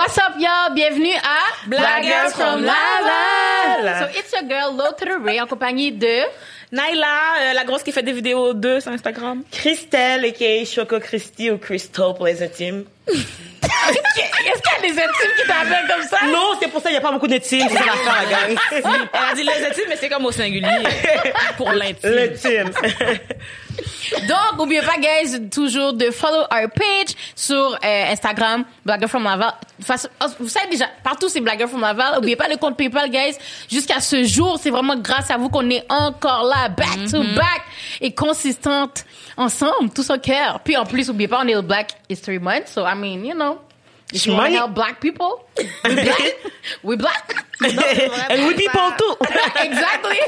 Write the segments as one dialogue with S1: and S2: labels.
S1: What's up, y'all? Bienvenue à
S2: Black Girls from Laval.
S1: So, it's your girl, the Ray, en compagnie de...
S2: Naila, euh, la grosse qui fait des vidéos de sur Instagram.
S3: Christelle, a.k.a. Choco Christy ou Crystal pour les intimes.
S1: Est-ce qu'il y a des intimes qui t'appellent comme ça?
S3: Non, c'est pour ça, il n'y a pas beaucoup d'intimes. C'est l'affaire, la gang.
S2: Elle a dit les intimes, mais c'est comme au singulier. Pour l'intime.
S3: L'intime.
S1: Donc, n'oubliez pas, guys, toujours de follow our page sur euh, Instagram, Black Girl from Laval. Oh, vous savez déjà, partout c'est Black Girl from Laval. N'oubliez pas le compte PayPal, guys. Jusqu'à ce jour, c'est vraiment grâce à vous qu'on est encore là, back to back, et consistante ensemble, tous au cœur. Puis en plus, n'oubliez pas, on est le Black History Month, so I mean, you know. If you want to
S3: Money.
S1: help black people, we black? we black?
S3: And we people too.
S1: exactly.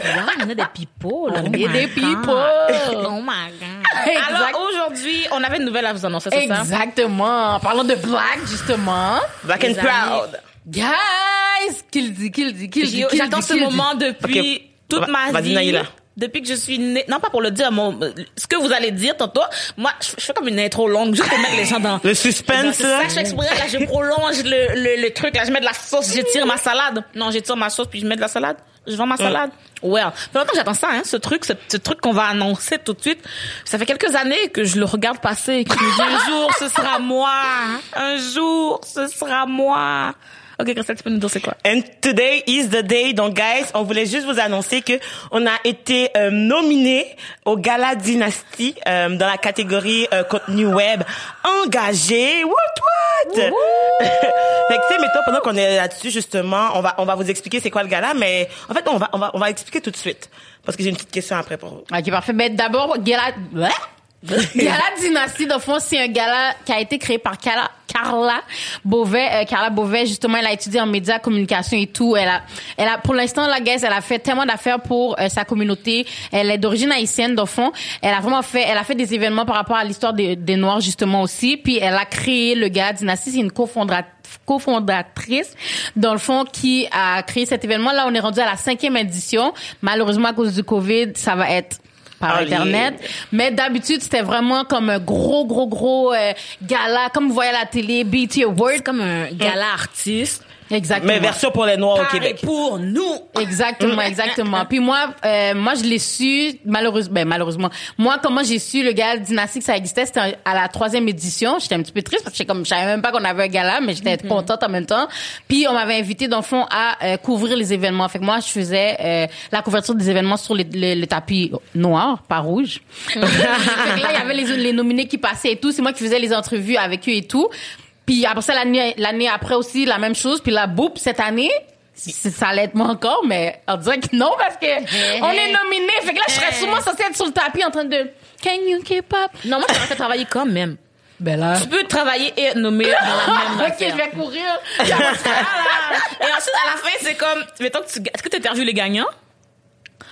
S2: on a des people.
S1: On est des people.
S2: Oh my God.
S1: Exact.
S2: Alors aujourd'hui, on avait une nouvelle à vous annoncer, c'est ça?
S1: Exactement. Parlons de black, justement.
S3: Black and proud.
S1: Guys! Qu'il dit, qu'il dit, qu'il dit,
S2: J'attends ce moment depuis toute ma
S3: vas-y,
S2: vie.
S3: Naïla.
S2: Depuis que je suis née. Non, pas pour le dire, mon, ce que vous allez dire tantôt. Moi, je, je fais comme une intro longue, juste pour mettre les gens dans...
S3: Le suspense,
S2: C'est
S3: là.
S2: ça, je là, je prolonge le, le, le truc, là, je mets de la sauce, j'étire ma salade. Non, j'étire ma sauce, puis je mets de la salade. Je vends ma salade. Well. Ça fait longtemps que j'attends ça, hein, ce truc, ce, ce truc qu'on va annoncer tout de suite. Ça fait quelques années que je le regarde passer, et que je me dis, un jour, ce sera moi. Un jour, ce sera moi. Ok, Christelle, tu peux nous dire c'est quoi?
S3: And today is the day. Donc, guys, on voulait juste vous annoncer que on a été euh, nominé au Gala Dynasty euh, dans la catégorie euh, contenu web engagé. What what? fait que tu sais, mettons pendant qu'on est là-dessus justement, on va on va vous expliquer c'est quoi le gala, mais en fait on va on va on va expliquer tout de suite parce que j'ai une petite question après pour vous.
S1: Ok, parfait. Ben, d'abord, Gala, Ouais? Gala Dynasty, dans le fond, c'est un gala qui a été créé par Carla, Beauvais. Euh, Carla Beauvais, justement, elle a étudié en médias, communication et tout. Elle a, elle a, pour l'instant, la guys, elle a fait tellement d'affaires pour euh, sa communauté. Elle est d'origine haïtienne, le fond. Elle a vraiment fait, elle a fait des événements par rapport à l'histoire des, des Noirs, justement, aussi. Puis, elle a créé le Gala Dynasty. C'est une cofondatrice cofondatrice, dans le fond, qui a créé cet événement. Là, on est rendu à la cinquième édition. Malheureusement, à cause du COVID, ça va être par
S3: Ah,
S1: Internet. Mais d'habitude, c'était vraiment comme un gros, gros, gros euh, gala, comme vous voyez à la télé, BT Awards.
S2: comme un gala artiste.
S1: Exactement.
S3: Mais version pour les noirs au Québec.
S2: pour nous.
S1: Exactement, exactement. Puis moi, euh, moi je l'ai su malheureusement, ben, malheureusement. Moi, comment j'ai su le gala dynastique ça existait, c'était à la troisième édition. J'étais un petit peu triste parce que j'étais comme, je savais même pas qu'on avait un gala, mais j'étais contente en même temps. Puis on m'avait invité dans le fond à euh, couvrir les événements. Fait que moi, je faisais euh, la couverture des événements sur les, les- le tapis noir, pas rouge. fait que là, il y avait les, les nominés qui passaient et tout. C'est moi qui faisais les entrevues avec eux et tout. Puis après ça, l'année l'année après aussi, la même chose. Puis là, boum, cette année, ça allait être moi encore, mais on dirait que non, parce que on est nominé. Fait que là, je serais sûrement censée être sur le tapis en train de Can you keep up?
S2: Non, moi, j'aurais fait travailler quand même.
S1: Ben là.
S2: Tu peux travailler et être nommé dans la même
S1: ok,
S2: affaire.
S1: je vais courir.
S2: Et ensuite, à la fin, c'est comme, mettons que tu, est-ce que tu interviews les gagnants?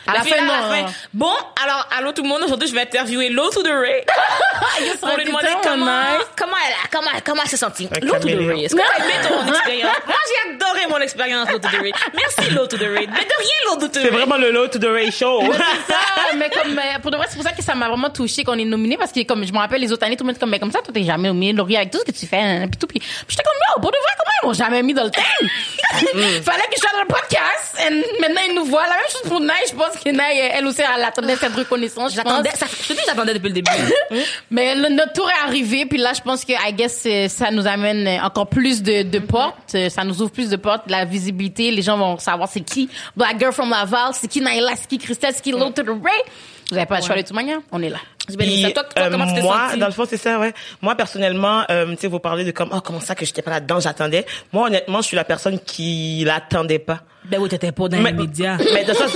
S1: À la fin,
S2: là, à
S1: non.
S2: la fin, Bon, alors, allô tout le monde, aujourd'hui, je vais interviewer Low to the Ray. pour lui demander comment, comment elle a, comment, comment elle s'est sentie.
S3: Un
S2: Low to the
S3: caméléon.
S2: Ray. Est-ce que t'as aimé ton expérience? Moi, j'ai adoré mon expérience, Low to the Ray. Merci, Low to the Ray. Mais de rien, Low to the Ray.
S3: C'est vraiment le low to the Ray show.
S1: Mais c'est ça, mais comme euh, pour de vrai, c'est pour ça que ça m'a vraiment touché qu'on est nominé parce que comme je me rappelle les autres années, tout le monde comme mais comme ça, toi t'es jamais nominé, Laurie avec tout ce que tu fais, hein, puis tout, puis puis j'étais comme yo, pour de vrai, comment ils m'ont jamais mis dans le thème? Fallait que je sois dans le podcast. Et maintenant ils nous voient. La même chose pour Naï, je pense que Naï, elle aussi, elle attendait cette reconnaissance. je pense.
S2: J'attendais, ça, je te dis, j'attendais depuis le début.
S1: Mais le- notre tour est arrivé, puis là, je pense que, I guess, ça nous amène encore plus de, de portes, ça nous ouvre plus de portes, la visibilité, les gens vont savoir c'est qui Black Girl from Laval, c'est qui Naila, c'est qui Christelle, c'est qui the Ray. Vous avez pas le choix de toute manière, on est là.
S2: Puis, toi, toi,
S3: euh,
S2: comment tu t'es
S3: moi, dans le fond, c'est ça, ouais. Moi, personnellement, euh, tu sais, vous parlez de comme, oh, comment ça que j'étais pas là-dedans, j'attendais. Moi, honnêtement, je suis la personne qui l'attendait pas.
S2: Ben oui, t'étais pas dans les médias.
S3: mais dans le sens,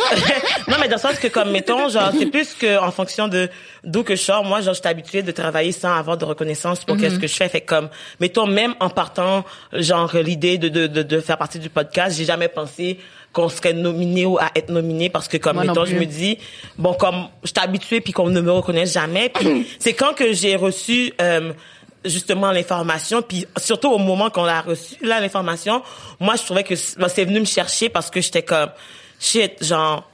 S3: non, mais dans le sens que comme, mettons, genre, c'est plus que en fonction de d'où que je sors. Moi, genre, j'étais habituée de travailler sans avoir de reconnaissance pour qu'est-ce que je fais. Fait comme, mettons, même en partant, genre, l'idée de, de, de, de faire partie du podcast, j'ai jamais pensé qu'on serait nominé ou à être nominé parce que comme
S1: Moi
S3: mettons je me dis bon comme je suis habituée puis qu'on ne me reconnaisse jamais puis c'est quand que j'ai reçu euh, justement l'information puis surtout au moment qu'on l'a reçu là l'information moi je trouvais que ben, c'est venu me chercher parce que j'étais comme shit genre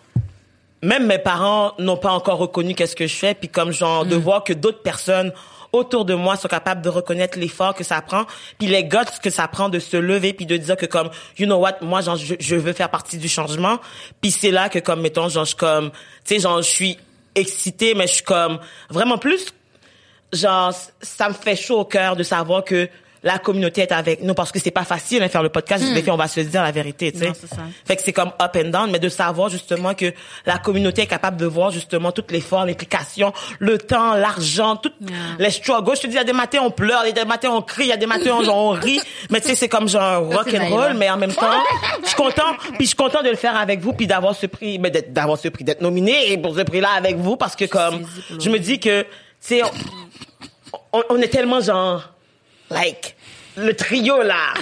S3: même mes parents n'ont pas encore reconnu qu'est-ce que je fais, puis comme genre de voir que d'autres personnes autour de moi sont capables de reconnaître l'effort que ça prend, puis les guts que ça prend de se lever puis de dire que comme you know what, moi genre je, je veux faire partie du changement, puis c'est là que comme mettons genre je comme tu sais genre je suis excitée mais je suis comme vraiment plus genre ça me fait chaud au cœur de savoir que la communauté est avec nous parce que c'est pas facile de faire le podcast. Filles on va se dire la vérité tu sais. fait que c'est comme up and down mais de savoir justement que la communauté est capable de voir justement tout l'effort l'implication le temps l'argent tout les struggles. Je te dis il y a des matins on pleure il y a des matins on crie il y a des matins on, genre, on rit. Mais tu sais c'est comme genre rock and roll mais en même temps je suis content. Puis je suis content de le faire avec vous puis d'avoir ce prix mais d'être- d'avoir ce prix d'être nominé et pour ce prix là avec vous parce que comme je me dis que tu sais on, on est tellement genre like le trio là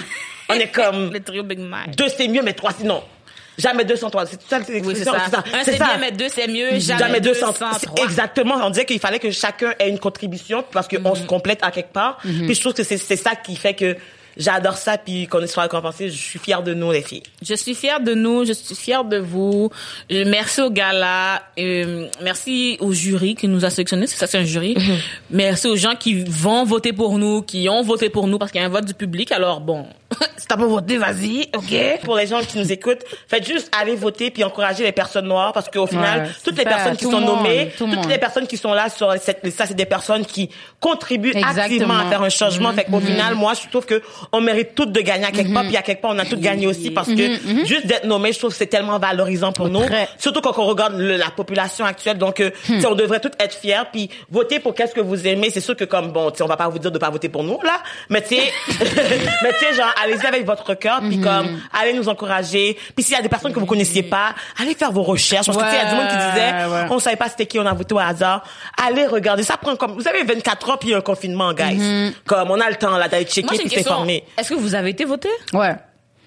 S3: on est comme
S2: Le trio Big Mike.
S3: deux c'est mieux mais trois sinon jamais deux sans trois c'est ça c'est
S2: Oui, c'est
S3: l'expression,
S2: ça. Un, c'est bien, mais deux, c'est mieux. Jamais,
S3: Jamais
S2: deux,
S3: 200.
S2: sans
S3: C'est
S2: trois.
S3: Exactement. On disait qu'il fallait que chacun ait une contribution parce qu'on se complète à quelque part. Puis je trouve que c'est ça qui fait que j'adore ça puis qu'on soit récompensé. Je suis fière de nous les filles.
S2: Je suis fière de nous, je suis fière de vous. Euh, Merci au gala, euh, merci au jury qui nous a sélectionnés, c'est ça c'est un jury. Merci aux gens qui vont voter pour nous, qui ont voté pour nous parce qu'il y a un vote du public. Alors bon, si t'as pas voté, vas-y, ok?
S3: Pour les gens qui nous écoutent, faites juste aller voter puis encourager les personnes noires parce qu'au final,
S1: Ouais,
S3: toutes les personnes qui sont
S1: monde,
S3: nommées,
S1: tout
S3: toutes les personnes qui sont là sur cette liste, ça c'est des personnes qui contribuent
S1: Exactement.
S3: activement à faire un changement. Fait qu'au final, moi, je trouve que on mérite toutes de gagner à quelque part puis à quelque part on a toutes gagné aussi parce que juste d'être nommé, je trouve que c'est tellement valorisant pour nous. Surtout quand on regarde le- la population actuelle. Donc, euh,
S1: Hmm.
S3: on devrait toutes être fiers puis voter pour qu'est-ce que vous aimez. C'est sûr que comme bon, tu sais, on va pas vous dire de pas voter pour nous là, mais tu sais, mais tu genre allez-y avec votre cœur puis comme allez nous encourager. Puis s'il y a des personnes que vous connaissiez pas, allez faire vos recherches. Parce que tu sais, il y a du monde qui disait,
S1: Ouais, ouais.
S3: on savait pas c'était qui, on a voté au hasard. Allez regarder. Ça prend comme, vous avez 24 heures puis il y a un confinement, guys. Comme on a le temps là d'aller checker puis.
S2: Est-ce que vous avez été voté?
S1: Ouais.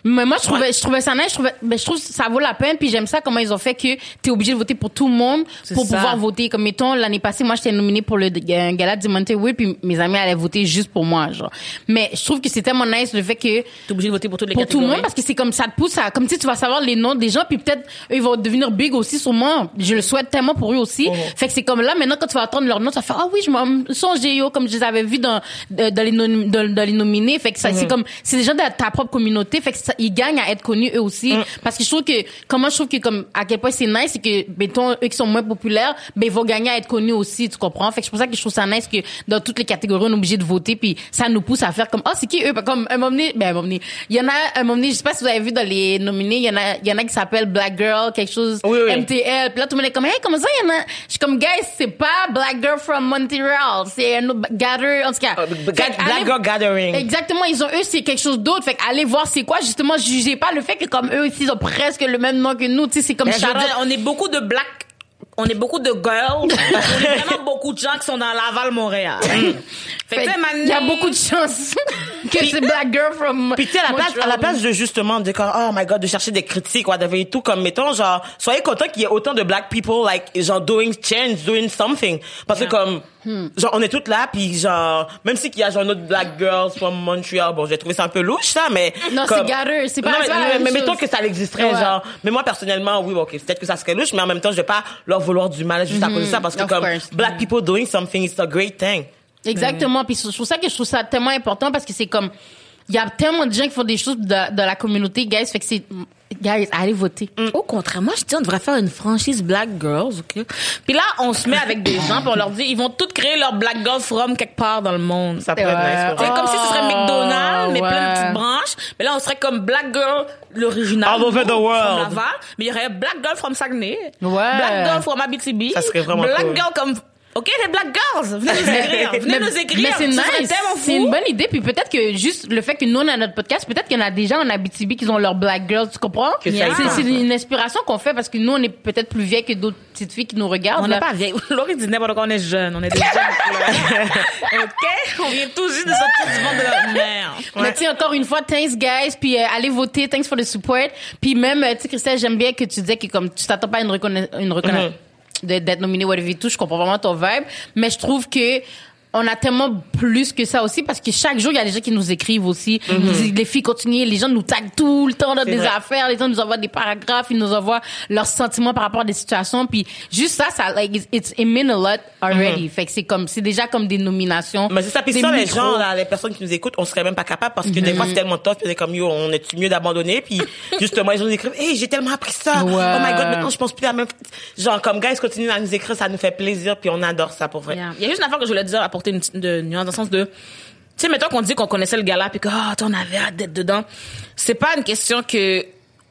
S1: Mais moi, je trouvais, je trouvais ça nice. Je trouvais, ben, je trouve ça vaut la peine. Puis j'aime ça comment ils ont fait que t'es obligé de voter pour tout le monde pour
S2: ça.
S1: pouvoir voter. Comme mettons l'année passée, moi j'étais nominée pour le un gala de Monte Will, puis mes amis allaient voter juste pour moi, genre. Mais je trouve que c'est tellement nice le fait que
S2: T'es obligé de voter pour toutes les
S1: pour tout le monde parce que c'est comme ça te pousse à comme sais, tu vas savoir les noms des gens puis peut-être eux, ils vont devenir big aussi sûrement je le souhaite tellement pour eux aussi fait que c'est comme là maintenant quand tu vas entendre leur nom tu vas faire ah oui je m'en songe comme je les avais vus dans euh, dans les dans, dans les nominés fait que ça c'est comme c'est des gens de ta propre communauté fait que ça, ils gagnent à être connus eux aussi parce que je trouve que comment je trouve que comme à quel point c'est nice c'est que mettons eux qui sont moins populaires ben ils vont gagner à être connus aussi tu comprends? Fait que c'est pour ça que je trouve ça nice que dans toutes les catégories on est obligé de voter puis ça nous pousse à faire comme ah c'est qui eux? Comme un moment donné ben un moment donné il y en a un moment donné je sais pas si vous avez vu dans les nominés il y en a il y en a qui s'appelle Black Girl quelque chose
S3: Oui, oui.
S1: MTL puis là tout le monde est comme hey comment ça il y en a? Je suis comme guys c'est pas Black Girl from Montreal c'est un autre gather en tout cas que
S3: Black
S1: allez-
S3: Girl Gathering.
S1: Exactement, ils ont eux c'est quelque chose d'autre. Fait allez voir c'est quoi justement, jugez pas le fait que comme eux aussi ils ont presque le même nom que nous, tu sais c'est comme
S2: Mais je veux
S1: Charlotte.
S2: dire, on est beaucoup de black, on est beaucoup de girls, on est vraiment beaucoup de gens qui sont dans Laval, Montréal. fait que,
S1: Fait
S2: tu sais,
S1: que
S2: Mané-
S1: Il y a beaucoup de chances que c'est Black Girl from
S3: Puis tu sais, à la place, à la place de justement de comme, oh my god, de chercher des critiques, whatever et tout, comme mettons, genre, soyez content qu'il y ait autant de black people, like, genre, doing change, doing something. Parce que comme,
S1: Hmm.
S3: genre, on est toutes là, puis genre, même si qu'il y a genre, notre black girls from Montreal, bon, j'ai trouvé ça un peu louche, ça, mais.
S1: Non,
S3: comme-
S1: c'est gather, c'est pas-
S3: Non, mais, mais, mais mettons que ça existerait,
S1: Ouais.
S3: genre. Mais moi, personnellement, oui, ok, peut-être que ça serait louche, mais en même temps, je vais pas leur vouloir du mal juste à cause de ça, parce que
S1: Hmm. Of
S3: comme,
S1: course.
S3: black people doing something, it's a great thing.
S1: Exactement. Puis c'est pour ça que je trouve ça tellement important parce que c'est comme il y a tellement de gens qui font des choses de, de la communauté, guys. Fait que c'est guys, allez voter.
S2: Au contraire, moi je dis on devrait faire une franchise Black Girls, ok? Puis là, on se met avec des gens, puis on leur dit ils vont toutes créer leur Black Girl from quelque part dans le monde.
S3: Ça pourrait être nice.
S2: C'est comme si ce serait McDonald's, mais plein de petites branches. Mais là, on serait comme Black Girl, l'original.
S3: All over the
S2: from
S3: world.
S2: Laval. Mais il y aurait Black Girl from Saguenay.
S1: Ouais.
S2: Black Girl from Abitibi.
S3: Ça serait vraiment
S2: Black
S3: cool.
S2: Girl comme... OK, les Black Girls, venez nous écrire. Venez nous écrire.
S1: Mais c'est nice. une bonne idée. Puis peut-être que juste le fait que nous, on a notre podcast, peut-être qu'il y en a des gens en Abitibi qui ont leur Black Girls, tu comprends? C'est une inspiration qu'on fait parce que nous, on est peut-être plus vieilles que d'autres petites filles qui nous regardent.
S2: On n'est pas vieille. Laurie dit n'importe quoi, on est jeune. On est des jeunes. OK? On vient tout juste de sortir du monde de notre mère.
S1: Mais tu encore une fois, thanks guys, puis euh, allez voter, thanks for the support. Puis même, euh, tu sais, Christelle, j'aime bien que tu disais que comme tu t'attends pas à une reconnaissance, une reconnaissance
S3: Mhm.
S1: de- d'être nominé whatever tout, je comprends vraiment ton vibe, mais je trouve que on a tellement plus que ça aussi parce que chaque jour il y a des gens qui nous écrivent aussi. Ils disent, les filles continuez. Les gens nous taguent tout le temps dans des
S3: vrai.
S1: affaires. Les gens nous envoient des paragraphes. Ils nous envoient leurs sentiments par rapport à des situations. Puis juste ça ça like it's, it's it mean a lot already. Fait que c'est comme c'est déjà comme des nominations
S3: Mais c'est ça, puis ça, les gens, là, les personnes qui nous écoutent, on serait même pas capable parce que des fois, c'est tellement tough, puis on est comme, yo, on est mieux d'abandonner, puis justement, gens nous écrivent, hey, j'ai tellement appris ça.
S1: Ouais.
S3: Oh my god, maintenant, je pense plus à la même, genre, comme, guys, continuez à nous écrire, ça nous fait plaisir, puis on adore ça, pour vrai.
S2: Yeah. Il y a juste une affaire que je voulais dire, apporter une nuance dans le sens de, tu sais, mettons qu'on dit qu'on connaissait le gala puis que, toi, on avait hâte d'être dedans. C'est pas une question que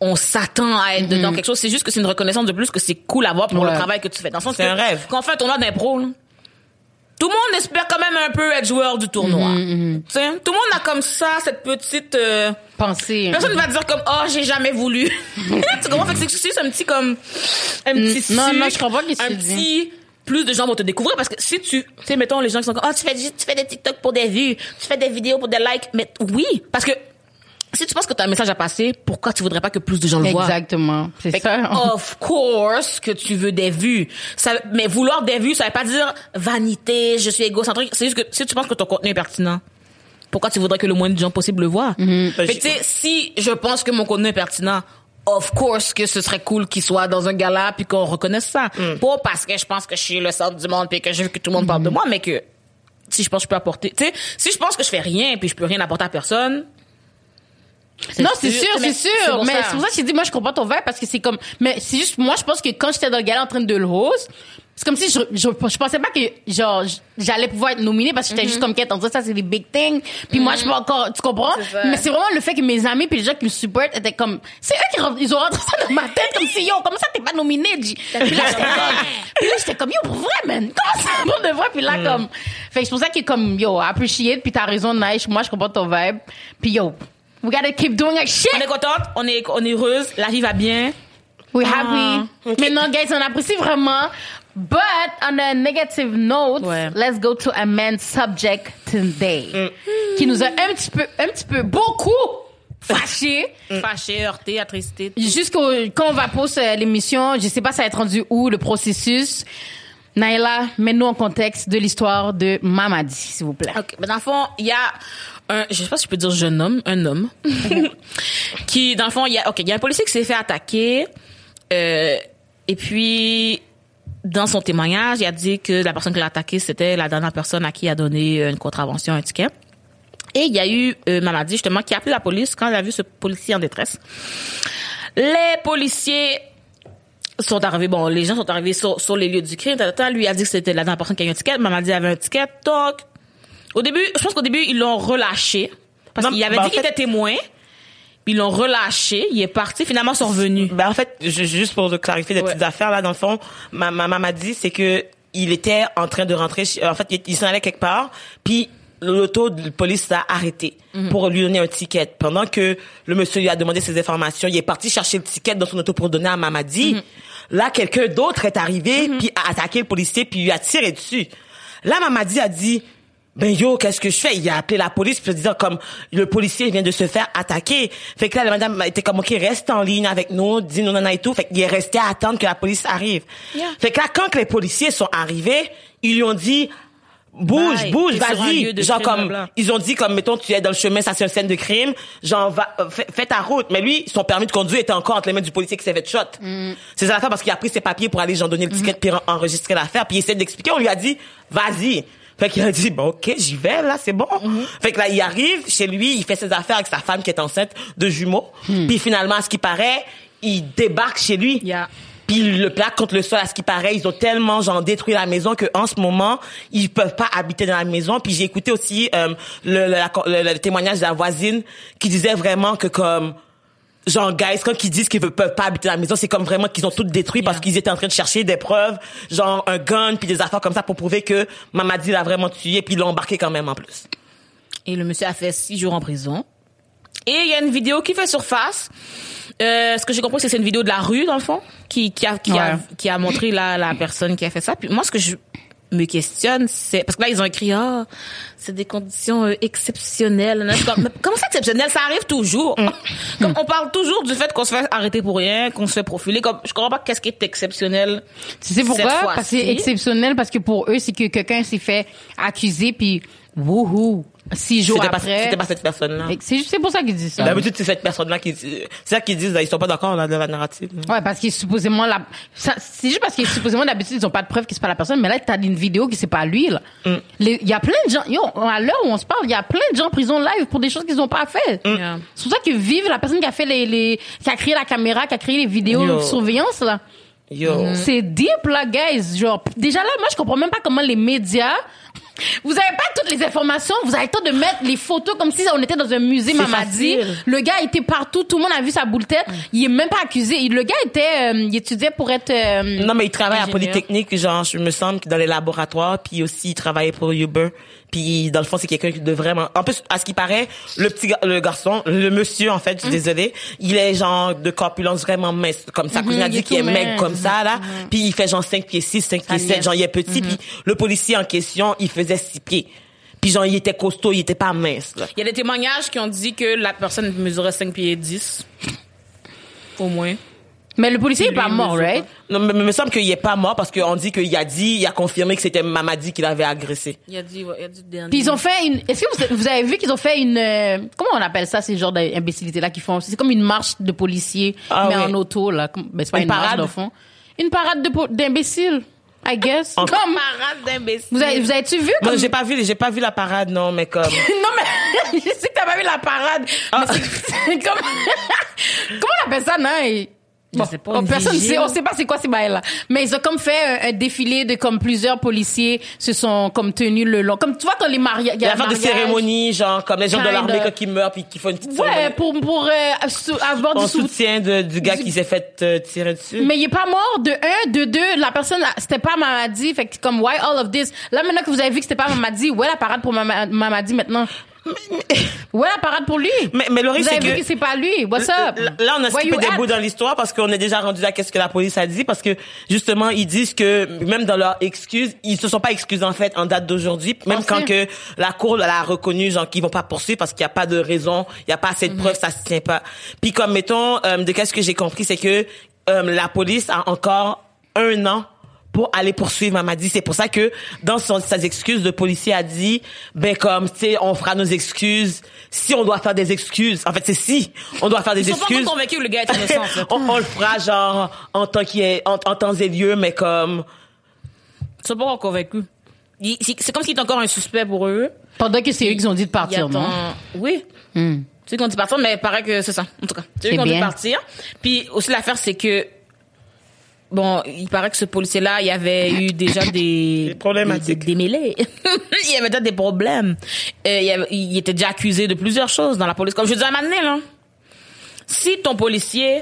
S2: on s'attend à être dedans quelque chose. C'est juste que c'est une reconnaissance de plus que c'est cool à voir pour le travail que tu fais. Dans le sens
S3: C'est un rêve.
S2: Quand on fait un tournoi d'impro, tout le monde espère quand même un peu être joueur du tournoi. Tu sais, Tout le monde a comme ça cette petite... euh,
S1: penser
S2: Personne ne va dire comme oh j'ai jamais voulu. tu comprends? Fait que c'est juste un petit comme un petit
S1: Mm, non,
S2: sucre,
S1: non, je comprends
S2: un petit plus de gens vont te découvrir parce que si tu tu sais mettons les gens qui sont comme oh tu fais tu fais des TikTok pour des vues, tu fais des vidéos pour des likes mais oui parce que si tu penses que tu as un message à passer, pourquoi tu voudrais pas que plus de gens le voient?
S1: Exactement c'est ça
S2: Of course que tu veux des vues. Ça, mais vouloir des vues, ça veut pas dire vanité, je suis égocentrique. C'est juste que si tu penses que ton contenu est pertinent, pourquoi tu voudrais que le moins de gens possible le voient?
S1: Mm-hmm.
S2: Fait que, tu sais, si je pense que mon contenu est pertinent, of course que ce serait cool qu'il soit dans un gala puis qu'on reconnaisse ça.
S1: Mm.
S2: Pas parce que je pense que je suis le centre du monde puis que je veux que tout le monde parle de
S1: Mm-hmm.
S2: moi, mais que si je pense que je peux apporter, tu sais, si je pense que je fais rien puis je peux rien apporter à personne,
S1: Non, c'est sûr, c'est sûr. mais c'est pour ça que j'ai dit, moi, je comprends ton verre parce que c'est comme, mais c'est juste, moi, je pense que quand j'étais dans le gala en train de le host, c'est comme si je, je, je pensais pas que, genre, j'allais pouvoir être nominée parce que j'étais juste comme quête. On dirait ça, c'est des big things. Puis moi, je peux encore, tu comprends? Mais c'est vraiment le fait que mes amis puis les gens qui me supportent étaient comme, c'est eux qui, re- ils ont rentré ça dans ma tête comme si, yo, comment ça t'es pas nominé, G? Puis là, j'étais comme, puis là, j'étais comme, yo, pour vrai, man. Comment ça, pour de vrai? Puis là, comme, fait c'est pour ça que comme, yo, appreciate, puis t'as raison, Nice. Moi, je comprends ton vibe. Puis yo, we gotta keep doing our shit.
S2: on est contente, on est, on est heureuse, la vie va bien.
S1: We're
S2: Ah,
S1: happy. Mais non, guys, on apprécie vraiment. But on a negative note,
S2: Ouais.
S1: let's go to a man's subject today, qui nous a un petit peu, un petit peu, beaucoup fâchés.
S2: Fâché, heurté, attristé.
S1: Jusqu'au quand on va poster euh, l'émission, je sais pas ça va être rendu où le processus. Naila, mets-nous en contexte de l'histoire de Mamadi, s'il vous plaît.
S2: Ok, mais dans le fond, il y a un, je sais pas si je peux dire jeune homme, un homme, qui, dans le fond, il y a, ok, il y a un policier qui s'est fait attaquer, euh, et puis, dans son témoignage, il a dit que la personne qui l'a attaqué, c'était la dernière personne à qui il a donné une contravention, un ticket. Et il y a eu euh, Mamadi, justement, qui a appelé la police quand il a vu ce policier en détresse. Les policiers sont arrivés, bon, les gens sont arrivés sur, sur les lieux du crime, tata, lui a dit que c'était la dernière personne qui a eu un ticket, Mamadi avait un ticket, donc, au début, je pense qu'au début, ils l'ont relâché, parce qu'il avait
S3: ben,
S2: dit qu'il
S3: fait-
S2: était témoin, puis ils l'ont relâché, il est parti, finalement, ils sont revenus.
S3: Ben, en fait, ju- juste pour clarifier des
S2: Ouais.
S3: petites affaires, là, dans le fond, ma maman m'a dit, c'est que il était en train de rentrer, en fait, il, il s'en allait quelque part, puis l'auto de police l'a arrêté
S2: Mhm.
S3: pour lui donner un ticket. Pendant que le monsieur lui a demandé ses informations, il est parti chercher le ticket dans son auto pour donner à Mamadi.
S2: Mhm.
S3: Là, quelqu'un d'autre est arrivé, puis a attaqué le policier, puis lui a tiré dessus. Là, Mamadi a dit, ben yo, qu'est-ce que je fais? Il a appelé la police, puis disant comme, le policier vient de se faire attaquer. Fait que là, la madame était comme, ok, reste en ligne avec nous, dis nous nana et tout. Fait qu'il est resté à attendre que la police arrive.
S2: Yeah.
S3: Fait que là, quand les policiers sont arrivés, ils lui ont dit, bouge,
S2: Bye,
S3: bouge, vas-y. Genre comme, ils ont dit comme, mettons, tu es dans le chemin, ça c'est une scène de crime, genre, va, euh, fais, fais ta route. Mais lui, son permis de conduire était encore entre les mains du policier qui s'est fait shot.
S2: Mm.
S3: C'est ça l'affaire parce qu'il a pris ses papiers pour aller, genre, donner le ticket puis en- enregistrer l'affaire. Puis il essaie d'expliquer, on lui a dit, vas-y. Fait qu'il a dit, bon, ok, j'y vais, là, c'est bon.
S2: Mm-hmm.
S3: Fait que là, il arrive chez lui, il fait ses affaires avec sa femme qui est enceinte de jumeaux. Puis finalement, à ce qui paraît, il débarque chez lui.
S2: Hmm. Yeah.
S3: Puis le plaque contre le sol, à ce qui paraît, ils ont tellement genre détruit la maison que en ce moment ils peuvent pas habiter dans la maison. Puis j'ai écouté aussi euh, le, le, la- le- le témoignage de la voisine qui disait vraiment que comme genre guys quand ils disent qu'ils veulent- peuvent pas habiter la maison, c'est comme vraiment qu'ils ont tout détruit parce qu'ils étaient en train de chercher des preuves, genre un gun puis des affaires comme ça pour prouver que Mamadi l'a vraiment tué puis ils l'ont embarqué quand même en plus.
S2: Et le monsieur a fait six jours en prison. Et il y a une vidéo qui fait surface. Euh, ce que j'ai compris, c'est que c'est une vidéo de la rue, dans le fond, qui, qui, a, qui, a, qui a montré la, la personne qui a fait ça. Puis moi, ce que je, me questionne, c'est parce que là ils ont écrit ah c'est des conditions euh, exceptionnelles. Comment ça exceptionnel? Ça arrive toujours. Comme on parle toujours du fait qu'on se fait arrêter pour rien, qu'on se fait profiler. Comme je comprends pas qu'est-ce qui est exceptionnel.
S1: Tu sais pourquoi? Parce que c'est exceptionnel, parce que pour eux, c'est que quelqu'un s'est fait accuser, puis wouhou, six jours
S3: C'était pas,
S1: après.
S3: c'était pas cette personne-là.
S1: C'est c'est pour ça qu'ils disent ça.
S3: D'habitude, c'est cette personne-là qui, c'est ça qu'ils disent, là, ils sont pas d'accord, là, de la narrative.
S1: Ouais, parce qu'il est supposément la, ça- c'est juste parce qu'il est supposément d'habitude ils ont pas de preuve que c'est pas la personne, mais là t'as une vidéo que c'est pas lui là.
S3: Mm.
S1: Les- Il y a plein de gens, yo, à l'heure où on se parle, il y a plein de gens en prison live pour des choses qu'ils ont pas fait.
S3: Mm.
S2: Yeah.
S1: C'est pour ça que vive la personne qui a fait les, les qui a créé la caméra, qui a créé les vidéos
S3: Yo.
S1: de surveillance là.
S3: Yo.
S1: C'est deep là, guys. Genre, déjà là, moi je comprends même pas comment les médias. Vous avez pas toutes les informations, vous avez le temps de mettre les photos comme si on était dans un musée,
S3: facile.
S1: Le gars était partout, tout le monde a vu sa boule tête. Il est même pas accusé. Le gars était, euh, il étudiait pour être. euh,
S3: Non, mais il travaille à. Polytechnique, genre, je me semble, que dans les laboratoires, puis aussi, il travaillait pour Uber. Puis, dans le fond, c'est quelqu'un de vraiment... En plus, à ce qui paraît, le petit gar- le garçon, le monsieur, en fait, je suis
S1: Mm.
S3: désolée, il est genre de corpulence vraiment mince, comme ça. A
S1: il
S3: dit
S1: est
S3: qu'il est maigre comme ça, là. Puis, il fait genre 5 pieds 6, 5 pieds
S1: Ça
S3: 7,
S1: niaise.
S3: genre, il est petit. Puis, le policier en question, il faisait 6 pieds. Puis, genre, il était costaud, il était pas mince, là.
S2: Il y a des témoignages qui ont dit que la personne mesurait 5 pieds 10. Au moins.
S1: Mais le policier est
S2: Lui,
S1: pas mort, right?
S3: Non, mais mais il me semble qu'il est pas mort parce qu'on dit qu'il a dit, il a confirmé que c'était Mamadi qui l'avait agressé.
S2: Il a dit, ouais, il a dit dernier.
S1: Puis ils ont fait une. Est-ce que vous, vous avez vu qu'ils ont fait une. euh, comment on appelle ça ces genres d'imbécilité là qu'ils font? C'est comme une marche de policiers,
S3: Ah
S1: mais
S3: oui.
S1: en auto là. Comme- Ben, c'est pas
S3: Une
S1: une, marche
S3: parade?
S1: dans le fond. Une parade de po- d'imbéciles, I guess.
S3: En-
S1: Comme.
S2: Parade d'imbécile.
S1: Vous avez, vous avez-tu vu
S3: Non,
S1: comme
S3: j'ai pas vu, j'ai pas vu la parade, non, mais comme.
S1: non mais je sais que t'as pas vu la parade.
S3: Ah.
S1: Mais c'est c'est comme comment on appelle ça non? Bon,
S2: sais pas,
S1: oh, personne
S2: vigile.
S1: sait, on sait pas c'est quoi ces bails là. Mais ils ont comme fait un, un défilé de comme plusieurs policiers se sont comme tenus le long. Comme tu vois quand les mariages,
S3: Il y a des cérémonies, genre, comme les gens de l'armée quand ils meurent puis qui font une petite
S1: Ouais,
S3: cérémonie.
S1: pour pour euh, sou- avoir
S3: En
S1: du soutien.
S3: soutien de, du gars qui s'est fait euh, tirer dessus.
S1: Mais il est pas mort de un, de deux. La personne, c'était pas Mamadi. Fait que comme why all of this? Là maintenant que vous avez vu que c'était pas Mamadi, est la parade pour Mama- Mamadi maintenant? Est la parade pour lui?
S3: Mais, mais Laurie, c'est que...
S1: que c'est pas lui. What's up?
S3: Là, on a skippé des bouts dans l'histoire parce qu'on est déjà rendu là qu'est-ce que la police a dit parce que justement ils disent que même dans leurs excuses ils se sont pas excusés en fait en date d'aujourd'hui même quand que la cour elle a reconnu genre qu'ils vont pas poursuivre parce qu'il y a pas de raison il y a pas assez
S1: Mhm.
S3: de preuves ça se tient pas puis comme mettons euh, de qu'est-ce que j'ai compris c'est que euh, la police a encore un an pour aller poursuivre Mamadi. C'est pour ça que dans son, ses excuses, le policier a dit, ben comme, tu sais, on fera nos excuses si on doit faire des excuses. En fait, c'est si on doit faire des
S2: Ils sont pas
S3: excuses.
S2: convaincus que le gars est innocent, en fait.
S3: on, on le fera genre en temps qui est en, en temps et lieu, mais comme
S2: Ils sont pas encore convaincus. C'est comme s'il est encore un suspect pour eux.
S1: Pendant que c'est eux qui ont dit de partir, non?
S2: Oui.
S1: Hmm.
S2: C'est eux qui ont dit de partir, mais il paraît que c'est ça. En tout cas, c'est eux qui ont dit de partir. Puis aussi l'affaire, c'est que bon, il paraît que ce policier-là, il y avait eu déjà des
S3: Des problématiques.
S2: des, des mêlées. il y avait déjà des problèmes. Euh, il, y avait- il était déjà accusé de plusieurs choses dans la police. Comme je disais à là, si ton policier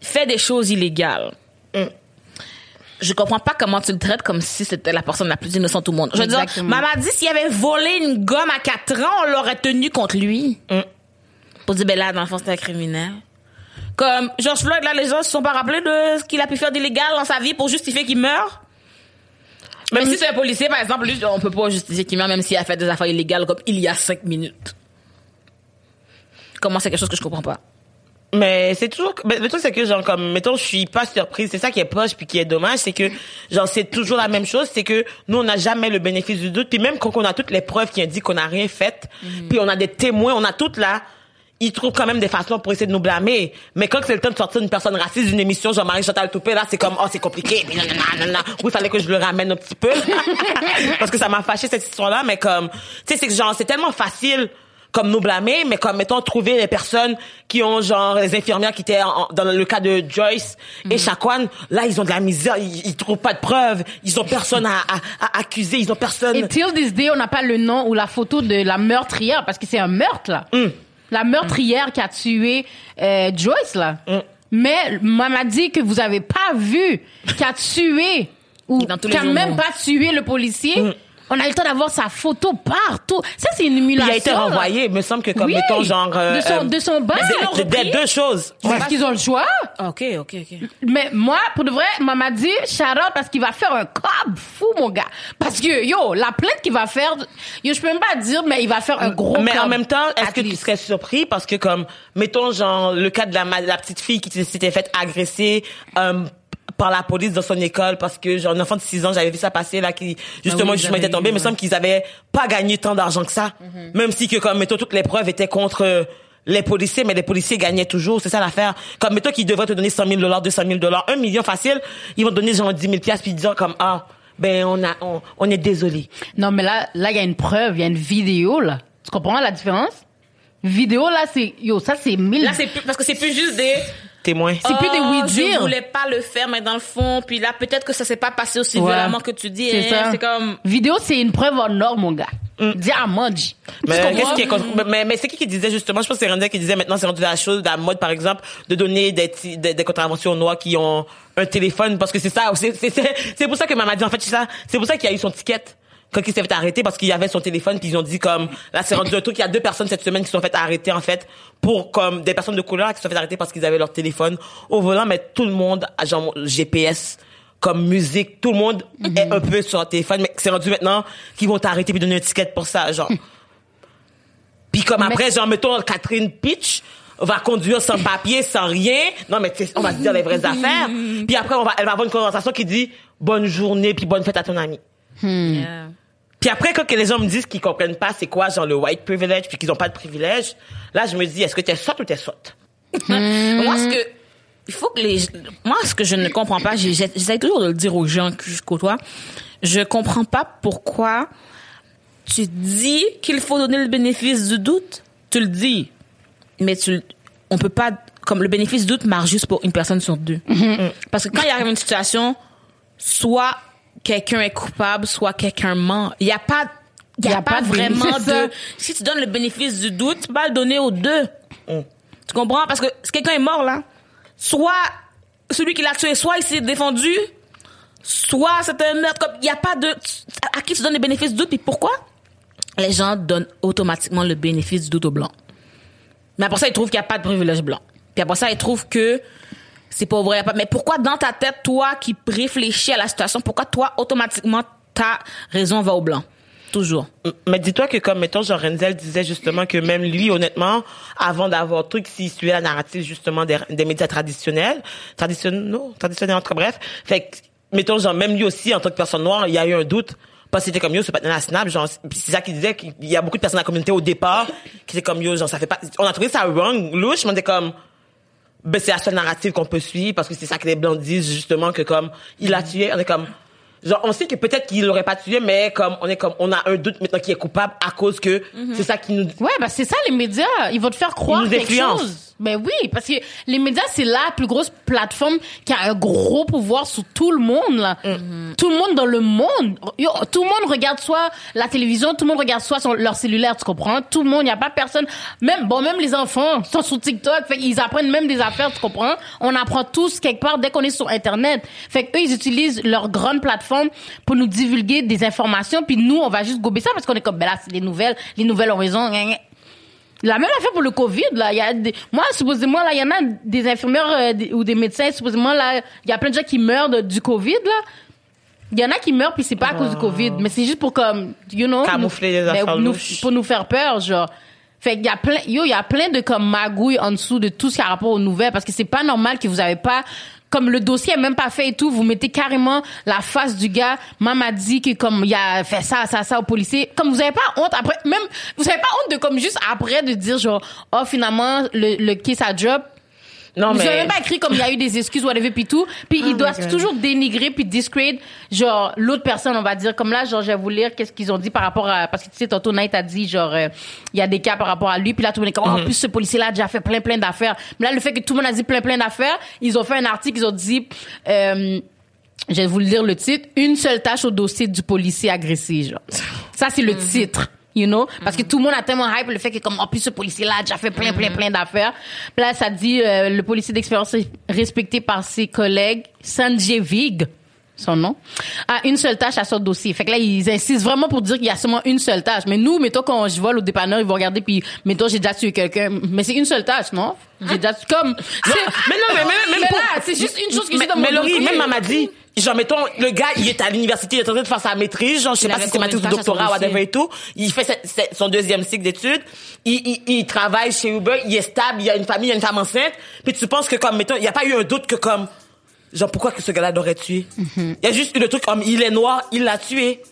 S2: fait des choses illégales. Je comprends pas comment tu le traites comme si c'était la personne la plus innocente au monde. Je veux dire, maman dit s'il avait volé une gomme à 4 ans, on l'aurait tenu contre lui. Pour dire, ben là, dans le fond, c'était un criminel. Comme George Floyd, là, les gens se sont pas rappelés de ce qu'il a pu faire d'illégal dans sa vie pour justifier qu'il meurt. Même si c'est un policier, par exemple, lui, on peut pas justifier qu'il meurt même s'il a fait des affaires illégales comme il y a 5 minutes. Comment c'est quelque chose que je comprends pas?
S3: Mais c'est toujours, mais le truc c'est que genre comme, mettons, je suis pas surprise. C'est ça qui est poche puis qui est dommage, c'est que genre c'est toujours la même chose, c'est que nous on n'a jamais le bénéfice du doute. Puis même quand on a toutes les preuves qui indiquent qu'on n'a rien fait, puis on a des témoins, on a toutes là. Ils trouvent quand même des façons pour essayer de nous blâmer. Mais quand c'est le temps de sortir une personne raciste d'une émission, Jean-Marie Chantal Toupé, là, c'est comme, oh, c'est compliqué. Oui, il fallait que je le ramène un petit peu. Parce que ça m'a fâché cette histoire-là. Mais comme, tu sais, c'est que genre, c'est tellement facile comme nous blâmer, mais comme, mettons, trouver les personnes qui ont, genre, les infirmières qui étaient en- dans le cas de Joyce et Shaquan, là, ils ont de la misère, ils, ils trouvent pas de preuves, ils ont personne à, à, à accuser, ils ont personne.
S1: Et till this day, on n'a pas le nom ou la photo de la meurtrière, parce que c'est un meurtre, là. La meurtrière qui a tué euh, Joyce, là. Mais maman dit que vous avez pas vu qui a tué ou qui a même pas tué le policier. On a eu le temps d'avoir sa photo partout. Ça, c'est une émulation.
S3: Il a été renvoyé, il me semble que comme
S1: Oui.
S3: mettons genre euh,
S1: de son, de son bain.
S3: de- de- de- deux choses.
S1: Parce qu'ils ont le choix.
S2: Ok, ok, ok.
S1: Mais moi, pour de vrai, maman dit, out parce qu'il va faire un cob fou, mon gars. Parce que, yo, la plainte qu'il va faire, yo, je peux même pas dire, mais il va faire un gros
S3: Mais en même temps, est-ce que tu serais surpris parce que comme mettons genre le cas de la petite fille qui s'était faite agresser euh, par la police dans son école parce que genre un enfant de 6 ans, j'avais vu ça passer là qui justement
S1: Ah oui,
S3: justement était tombé,
S1: vu,
S3: il me semble qu'ils avaient pas gagné tant d'argent que ça.
S1: Mm-hmm.
S3: Même si que comme mettons toutes les preuves étaient contre euh, les policiers, mais les policiers gagnaient toujours, c'est ça l'affaire. Comme mettons qu'ils devraient te donner 100 000 dollars, 200 000 dollars, 1 million facile, ils vont te donner genre 10 000 piastres puis dire comme ah ben on a on, on est désolé.
S1: Non, mais là, là, il y a une preuve, il y a une vidéo, là. Tu comprends la différence? Vidéo, là, c'est, yo, ça, c'est mille.
S2: Là, c'est plus, parce que c'est plus juste des.
S3: Témoin.
S1: C'est plus des oui
S2: Oh, Je
S1: dire.
S2: voulais pas le faire, mais dans le fond, puis là, peut-être que ça s'est pas passé aussi
S1: Ouais.
S2: violemment que tu dis.
S1: C'est
S2: hein.
S1: ça.
S2: C'est comme.
S1: Vidéo, c'est une preuve en or, mon gars. Diamant, G.
S3: Mais qu'est-ce qui est mais- mais, c'est qui qui disait justement je pense que c'est Randall qui disait maintenant c'est rendu la chose de la mode par exemple de donner des des, des contraventions aux noirs qui ont un téléphone parce que c'est ça c'est c'est c'est c'est pour ça que maman dit en fait c'est ça c'est pour ça qu'il y a eu son ticket quand il s'est fait arrêter parce qu'il y avait son téléphone puis ils ont dit comme là c'est rendu un truc il y a deux personnes cette semaine qui se sont fait arrêter en fait pour comme des personnes de couleur qui se sont fait arrêter parce qu'ils avaient leur téléphone au volant mais tout le monde a genre GPS comme musique, tout le monde est un peu sur leur téléphone, mais c'est rendu maintenant qu'ils vont t'arrêter puis donner un ticket pour ça, genre. Puis comme
S1: Mais-
S3: après, genre, mettons, Catherine Pitch va conduire sans papier, sans rien. Non, mais tu sais, on va se dire les vraies affaires. Puis après, on va, elle va avoir une conversation qui dit bonne journée puis bonne fête à ton ami.
S2: Yeah.
S3: Puis après, quand que les gens me disent qu'ils comprennent pas c'est quoi, genre, le white privilege puis qu'ils ont pas de privilège, là, je me dis, est-ce que t'es sotte ou t'es sotte?
S2: Moi, ce que, il faut que les, moi, ce que je ne comprends pas, j'essaie toujours de le dire aux gens que je côtoie, je comprends pas pourquoi tu dis qu'il faut donner le bénéfice du doute. Tu le dis. Mais tu, on peut pas, comme le bénéfice du doute marche juste pour une personne sur deux. Parce que quand il arrive une situation, soit quelqu'un est coupable, soit quelqu'un ment. Il y a pas, il y a, pas,
S1: de
S2: vraiment de, si tu donnes le bénéfice du doute, tu peux pas le donner aux deux. Tu comprends? Parce que si quelqu'un est mort, là, soit celui qui l'a tué, soit il s'est défendu, soit c'est un meurtre. Comme, il y a pas de, à qui tu donnes le bénéfice du doute, puis pourquoi? Les gens donnent automatiquement le bénéfice du doute aux blancs. Mais après ça, ils trouvent qu'il n'y a pas de privilège blanc. Puis après ça, ils trouvent que c'est pas vrai. Mais pourquoi dans ta tête, toi qui réfléchis à la situation, pourquoi toi, automatiquement, ta raison va au blanc? Toujours.
S3: Mais dis-toi que comme mettons Jean Renzel disait justement que même lui honnêtement avant d'avoir truc s'il suivait la narrative justement des, médias traditionnels traditionnels traditionnels en tout cas bref fait que mettons genre même lui aussi en tant que personne noire il y a eu un doute parce que c'était comme yo c'est pas la snap genre c'est ça qu'il disait qu'il y a beaucoup de personnes de la communauté au départ qui étaient comme yo genre ça fait pas on a trouvé ça wrong louche mais on était comme ben c'est la seule narrative qu'on peut suivre parce que c'est ça que les blancs disent justement que comme il a tué on est comme genre on sait que peut-être qu'il l'aurait pas tué mais comme on est comme on a un doute maintenant qu'il est coupable à cause que c'est ça qui nous
S1: Ouais, bah c'est ça les médias, ils vont te faire croire quelque chose. Ben oui, parce que les médias c'est la plus grosse plateforme qui a un gros pouvoir sur tout le monde là. Tout le monde dans le monde, Yo, tout le monde regarde soit la télévision, tout le monde regarde soit son, leur cellulaire, tu comprends? Tout le monde, il y a pas personne. Même bon même les enfants sont sur TikTok, fait ils apprennent même des affaires, tu comprends? On apprend tous quelque part dès qu'on est sur internet. Fait que eux ils utilisent leur grande plateforme pour nous divulguer des informations puis nous on va juste gober ça parce qu'on est comme ben là c'est des nouvelles, les nouvelles ont raison. La même affaire pour le Covid, là. Il y a des, moi, supposément, là, il y en a des infirmières euh, des- ou des médecins, supposément, là, il y a plein de gens qui meurent de- du Covid, là. Il y en a qui meurent puis c'est pas à cause du Covid, mais c'est juste pour comme, you know.
S3: Camoufler les
S1: ben,
S3: affaires
S1: nous-
S3: louches.
S1: Pour nous faire peur, genre. Fait qu'il y a plein, yo, il y a plein de comme magouilles en dessous de tout ce qui a rapport aux nouvelles parce que c'est pas normal que vous avez pas, comme le dossier est même pas fait et tout, vous mettez carrément la face du gars. Maman dit que comme il a fait ça, ça, ça au policier. Comme vous avez pas honte après, même, vous avez pas honte de comme juste après de dire genre, oh finalement, le, le case a drop.
S3: Non mais
S1: avez même pas écrit comme il y a eu des excuses, whatever, puis tout. Puis il doit toujours dénigrer puis discredit, genre, l'autre personne, on va dire. Comme là, genre, je vais vous lire qu'est-ce qu'ils ont dit par rapport à... Parce que tu sais, tantôt, Nate a dit, genre, euh, il y a des cas par rapport à lui. Puis là, tout le monde est comme, oh, en plus, ce policier-là a déjà fait plein, plein d'affaires. Mais là, le fait que tout le monde a dit plein, plein d'affaires, ils ont fait un article, ils ont dit... Euh, je vais vous lire le titre. Une seule tâche au dossier du policier agressé, genre. Ça, c'est le titre. You know? Parce que tout le monde a tellement hype le fait que, comme, en plus, ce policier-là a déjà fait plein, plein, plein d'affaires. Puis là, ça dit, euh, le policier d'expérience est respecté par ses collègues. Sanjay Vig. son nom, a une seule tâche à son dossier. Fait que là, ils insistent vraiment pour dire qu'il y a seulement une seule tâche. Mais nous, mettons, quand je vole au dépanneur, ils vont regarder, puis mettons, j'ai déjà tué quelqu'un. Mais c'est une seule tâche, non? J'ai déjà tué comme... c'est-
S3: mais non, mais même- même
S1: Mais
S3: pour-
S1: là, c'est juste une chose que
S3: mais,
S1: j'ai dans mon
S3: mais Laurie, même m'a dit, genre, mettons, le gars, il est à l'université, il est en train de faire sa maîtrise, genre, je sais pas si c'est maîtrise ou doctorat, whatever et tout. Il fait son deuxième cycle d'études. Il, il, il travaille chez Uber, il est stable, il a une famille, il a une femme enceinte. Puis tu penses que comme, mettons, il y a pas eu un doute que comme, genre, pourquoi que ce gars-là l'aurait tué? Il y a juste eu le truc comme, il est noir, il l'a tué.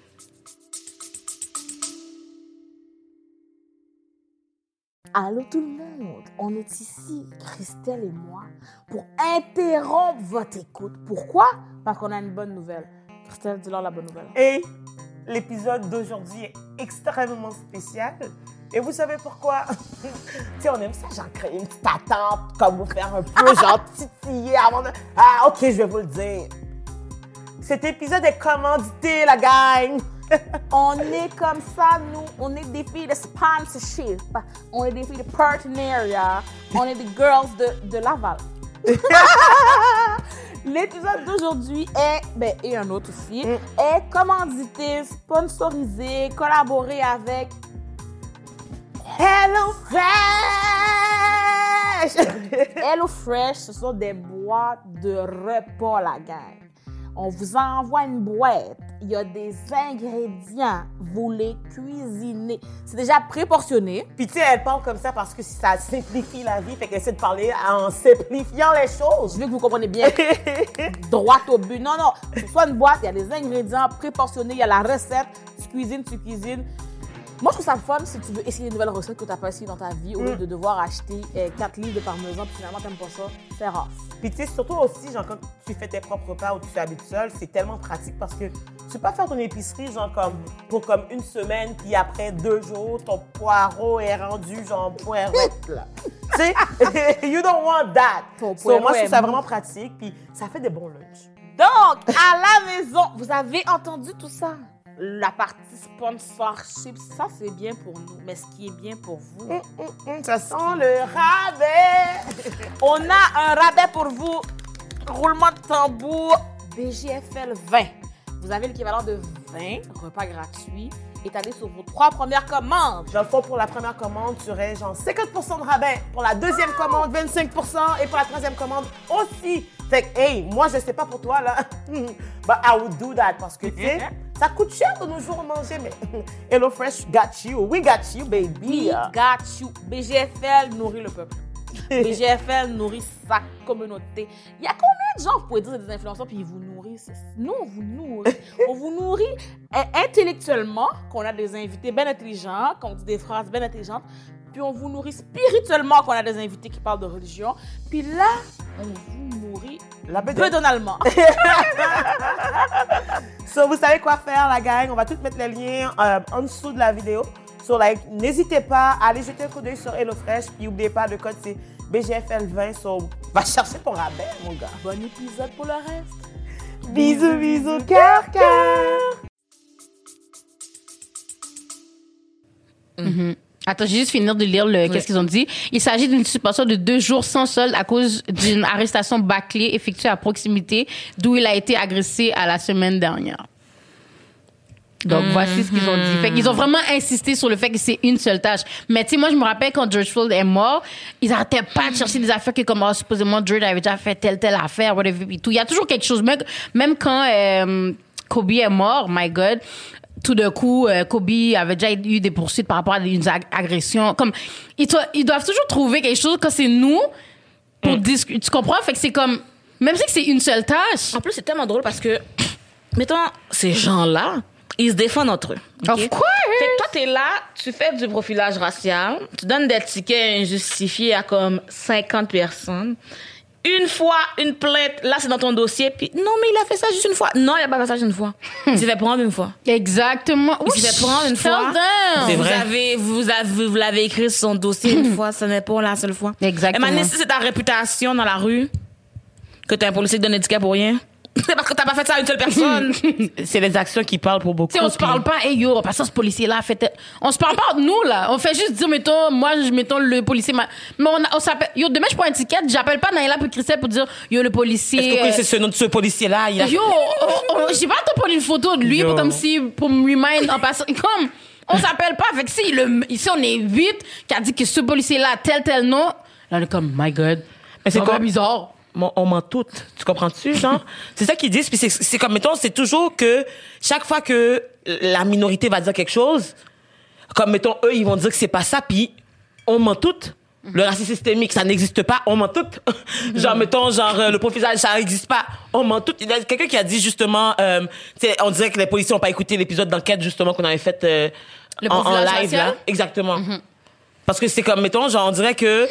S2: Allô tout le monde, on est ici, Christelle et moi, pour interrompre votre écoute. Pourquoi? Parce qu'on a une bonne nouvelle. Christelle, dis-leur la bonne nouvelle.
S3: Et l'épisode d'aujourd'hui est extrêmement spécial. Et vous savez pourquoi? tu sais, on aime ça, genre créer une petite attente, comme vous faire un peu, genre titiller avant de... Ah, ok, je vais vous le dire. Cet épisode est commandité, la gang.
S2: On est comme ça, nous. On est des filles de sponsorship. On est des filles de partenariat. On est des girls de, de Laval. L'épisode d'aujourd'hui est, ben, et un autre aussi, est commandité, sponsorisé, collaboré avec
S3: Hello Fresh!
S2: Hello Fresh. Ce sont des boîtes de repas, la gang. On vous envoie une boîte. Il y a des ingrédients. Vous les cuisinez. C'est déjà préportionné.
S3: Puis tu sais, elle parle comme ça parce que ça simplifie la vie, fait qu'elle essaie de parler en simplifiant les
S2: Je
S3: choses.
S2: veux que vous compreniez bien. droit au but. Non, non. Soit une boîte, il y a des ingrédients préportionnés, il y a la recette. Tu cuisines, tu cuisines. Moi, je trouve ça le fun si tu veux essayer une nouvelle recette que tu n'as pas essayé dans ta vie, au lieu de devoir acheter 4 livres de parmesan, puis finalement, tu n'aimes pas ça. C'est rare.
S3: Puis tu sais, surtout aussi, genre, quand tu fais tes propres repas ou tu habites seul, c'est tellement pratique parce que tu peux pas faire ton épicerie, genre, comme, pour comme une semaine, puis après deux jours, ton poireau est rendu, genre, poirette, là. tu sais, you don't want that.
S2: Ton
S3: So, moi, je trouve ça vraiment pratique, puis ça fait des bons lunchs.
S2: Donc, à la maison, vous avez entendu tout ça? La partie sponsorship, ça, c'est bien pour nous. Mais ce qui est bien pour vous,
S3: Hum, ça sent le rabais.
S2: On a un rabais pour vous. Roulement de tambour. BGFL 20. Vous avez l'équivalent de 20 repas gratuits étalés sur vos trois premières commandes.
S3: Fond, pour la première commande, tu aurais genre 50 de rabais. Pour la deuxième commande, 25 Et pour la troisième commande aussi. Fait que, hey, moi, je sais pas pour toi, là. But I would do that parce que, tu sais, ça coûte cher de nos jours manger, mais HelloFresh got you. We got you, baby.
S2: We got you. BGFL nourrit le peuple. BGFL nourrit sa communauté. Il y a combien de gens, vous pouvez dire, des influenceurs, puis ils vous nourrissent? Nous, on vous nourrit. on vous nourrit intellectuellement, qu'on a des invités bien intelligents, qu'on dit des phrases bien intelligentes, puis on vous nourrit spirituellement, qu'on a des invités qui parlent de religion, puis là, on vous nourrit
S3: La
S2: peu
S3: bedette.
S2: donalement.
S3: So, vous savez quoi faire, la gang. On va tout mettre les liens euh, en dessous de la vidéo. So, like, n'hésitez pas à aller jeter un coup d'œil sur HelloFresh. Puis, n'oubliez pas, le code, c'est BGFL20. So, va chercher ton rabais, mon gars.
S2: bon épisode pour le reste.
S3: Bisous, bisous, cœur, cœur.
S1: Attends, j'ai juste finir de lire le qu'est-ce qu'ils ont dit. Il s'agit d'une suspension de deux jours sans solde à cause d'une arrestation bâclée effectuée à proximité d'où il a été agressé à la semaine dernière. Donc voici ce qu'ils ont dit. Fait qu'ils ont vraiment insisté sur le fait que c'est une seule tâche. Mais tu sais, moi je me rappelle quand George Floyd est mort, ils arrêtaient pas de chercher des affaires que comme oh, supposément George avait déjà fait telle telle affaire, whatever, puis tout. Il y a toujours quelque chose. Même, même quand euh, Kobe est mort, my God, tout d'un coup, euh, Kobe avait déjà eu des poursuites par rapport à des ag- agressions. Comme ils, doivent toujours trouver quelque chose quand c'est nous pour discuter. Tu comprends? Fait que c'est comme même si c'est une seule tâche.
S4: En plus, c'est tellement drôle parce que, mettons, ces gens-là, ils se défendent entre eux. ok?
S1: Of course.
S4: Fait que toi, t'es là, tu fais du profilage racial, tu donnes des tickets injustifiés à comme 50 personnes. Une fois, une plainte, là, c'est dans ton dossier, puis non, mais il a fait ça juste une fois. Non, il a pas fait ça juste une fois. Il s'est fait prendre une fois.
S1: Exactement.
S4: Il s'est fait prendre une fois. Vous avez, vous avez, vous l'avez écrit sur son dossier une fois, ce n'est pas la seule fois.
S1: Exactement.
S4: Et maintenant, si c'est ta réputation dans la rue, que t'es un policier qui donne des tickets pour rien,
S2: C'est parce que t'as pas fait ça à une seule personne.
S3: C'est les actions qui parlent pour beaucoup.
S1: On se parle pas, hey yo, parce que ce policier-là a fait. tel- On se parle pas entre nous, là. On fait juste dire, mettons, moi, je mettons le policier. m'a- Mais on, on s'appelle. Yo, demain, je prends un ticket, j'appelle pas Naïla puis Christelle pour dire, yo, le policier.
S3: Est-ce que vous
S1: euh,
S3: connaissez ce nom de ce policier-là? A
S1: Yo, j'ai pas te prendre une photo de lui
S3: Yo.
S1: pour, comme si, pour me remind en passant. Comme, on s'appelle pas. Fait que si, le, ici, on est huit qui a dit que ce policier-là a tel, tel nom. Là, on est comme, my God.
S3: Mais c'est quoi?
S1: bizarre?
S3: On ment toutes. Tu comprends-tu, genre? c'est ça qu'ils disent. Puis c'est, comme, mettons, c'est toujours que chaque fois que la minorité va dire quelque chose, comme, mettons, eux, ils vont dire que c'est pas ça, puis on ment toutes. Le racisme systémique, ça n'existe pas, on ment toutes. genre, mettons, genre, euh, le profilage, ça n'existe pas, on ment toutes. Il y a quelqu'un qui a dit, justement, euh, on dirait que les policiers n'ont pas écouté l'épisode d'enquête, justement, qu'on avait fait euh,
S1: Le
S3: en, live, là. Exactement. Parce que c'est comme, mettons, genre, on dirait que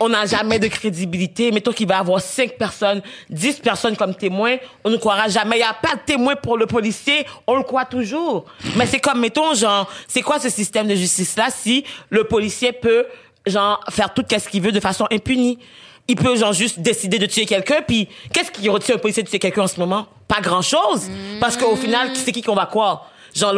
S3: on n'a jamais de crédibilité. Mettons qu'il va avoir cinq personnes, dix personnes comme témoins, on ne croira jamais. Il n'y a pas de témoin pour le policier, on le croit toujours. Mais c'est comme, mettons, genre, c'est quoi ce système de justice-là si le policier peut, genre, faire tout ce qu'il veut de façon impunie? Il peut, genre, juste décider de tuer quelqu'un, puis qu'est-ce qui retient un policier de tuer quelqu'un en ce moment? Pas grand-chose. Parce qu'au final, c'est qui qu'on va croire? Genre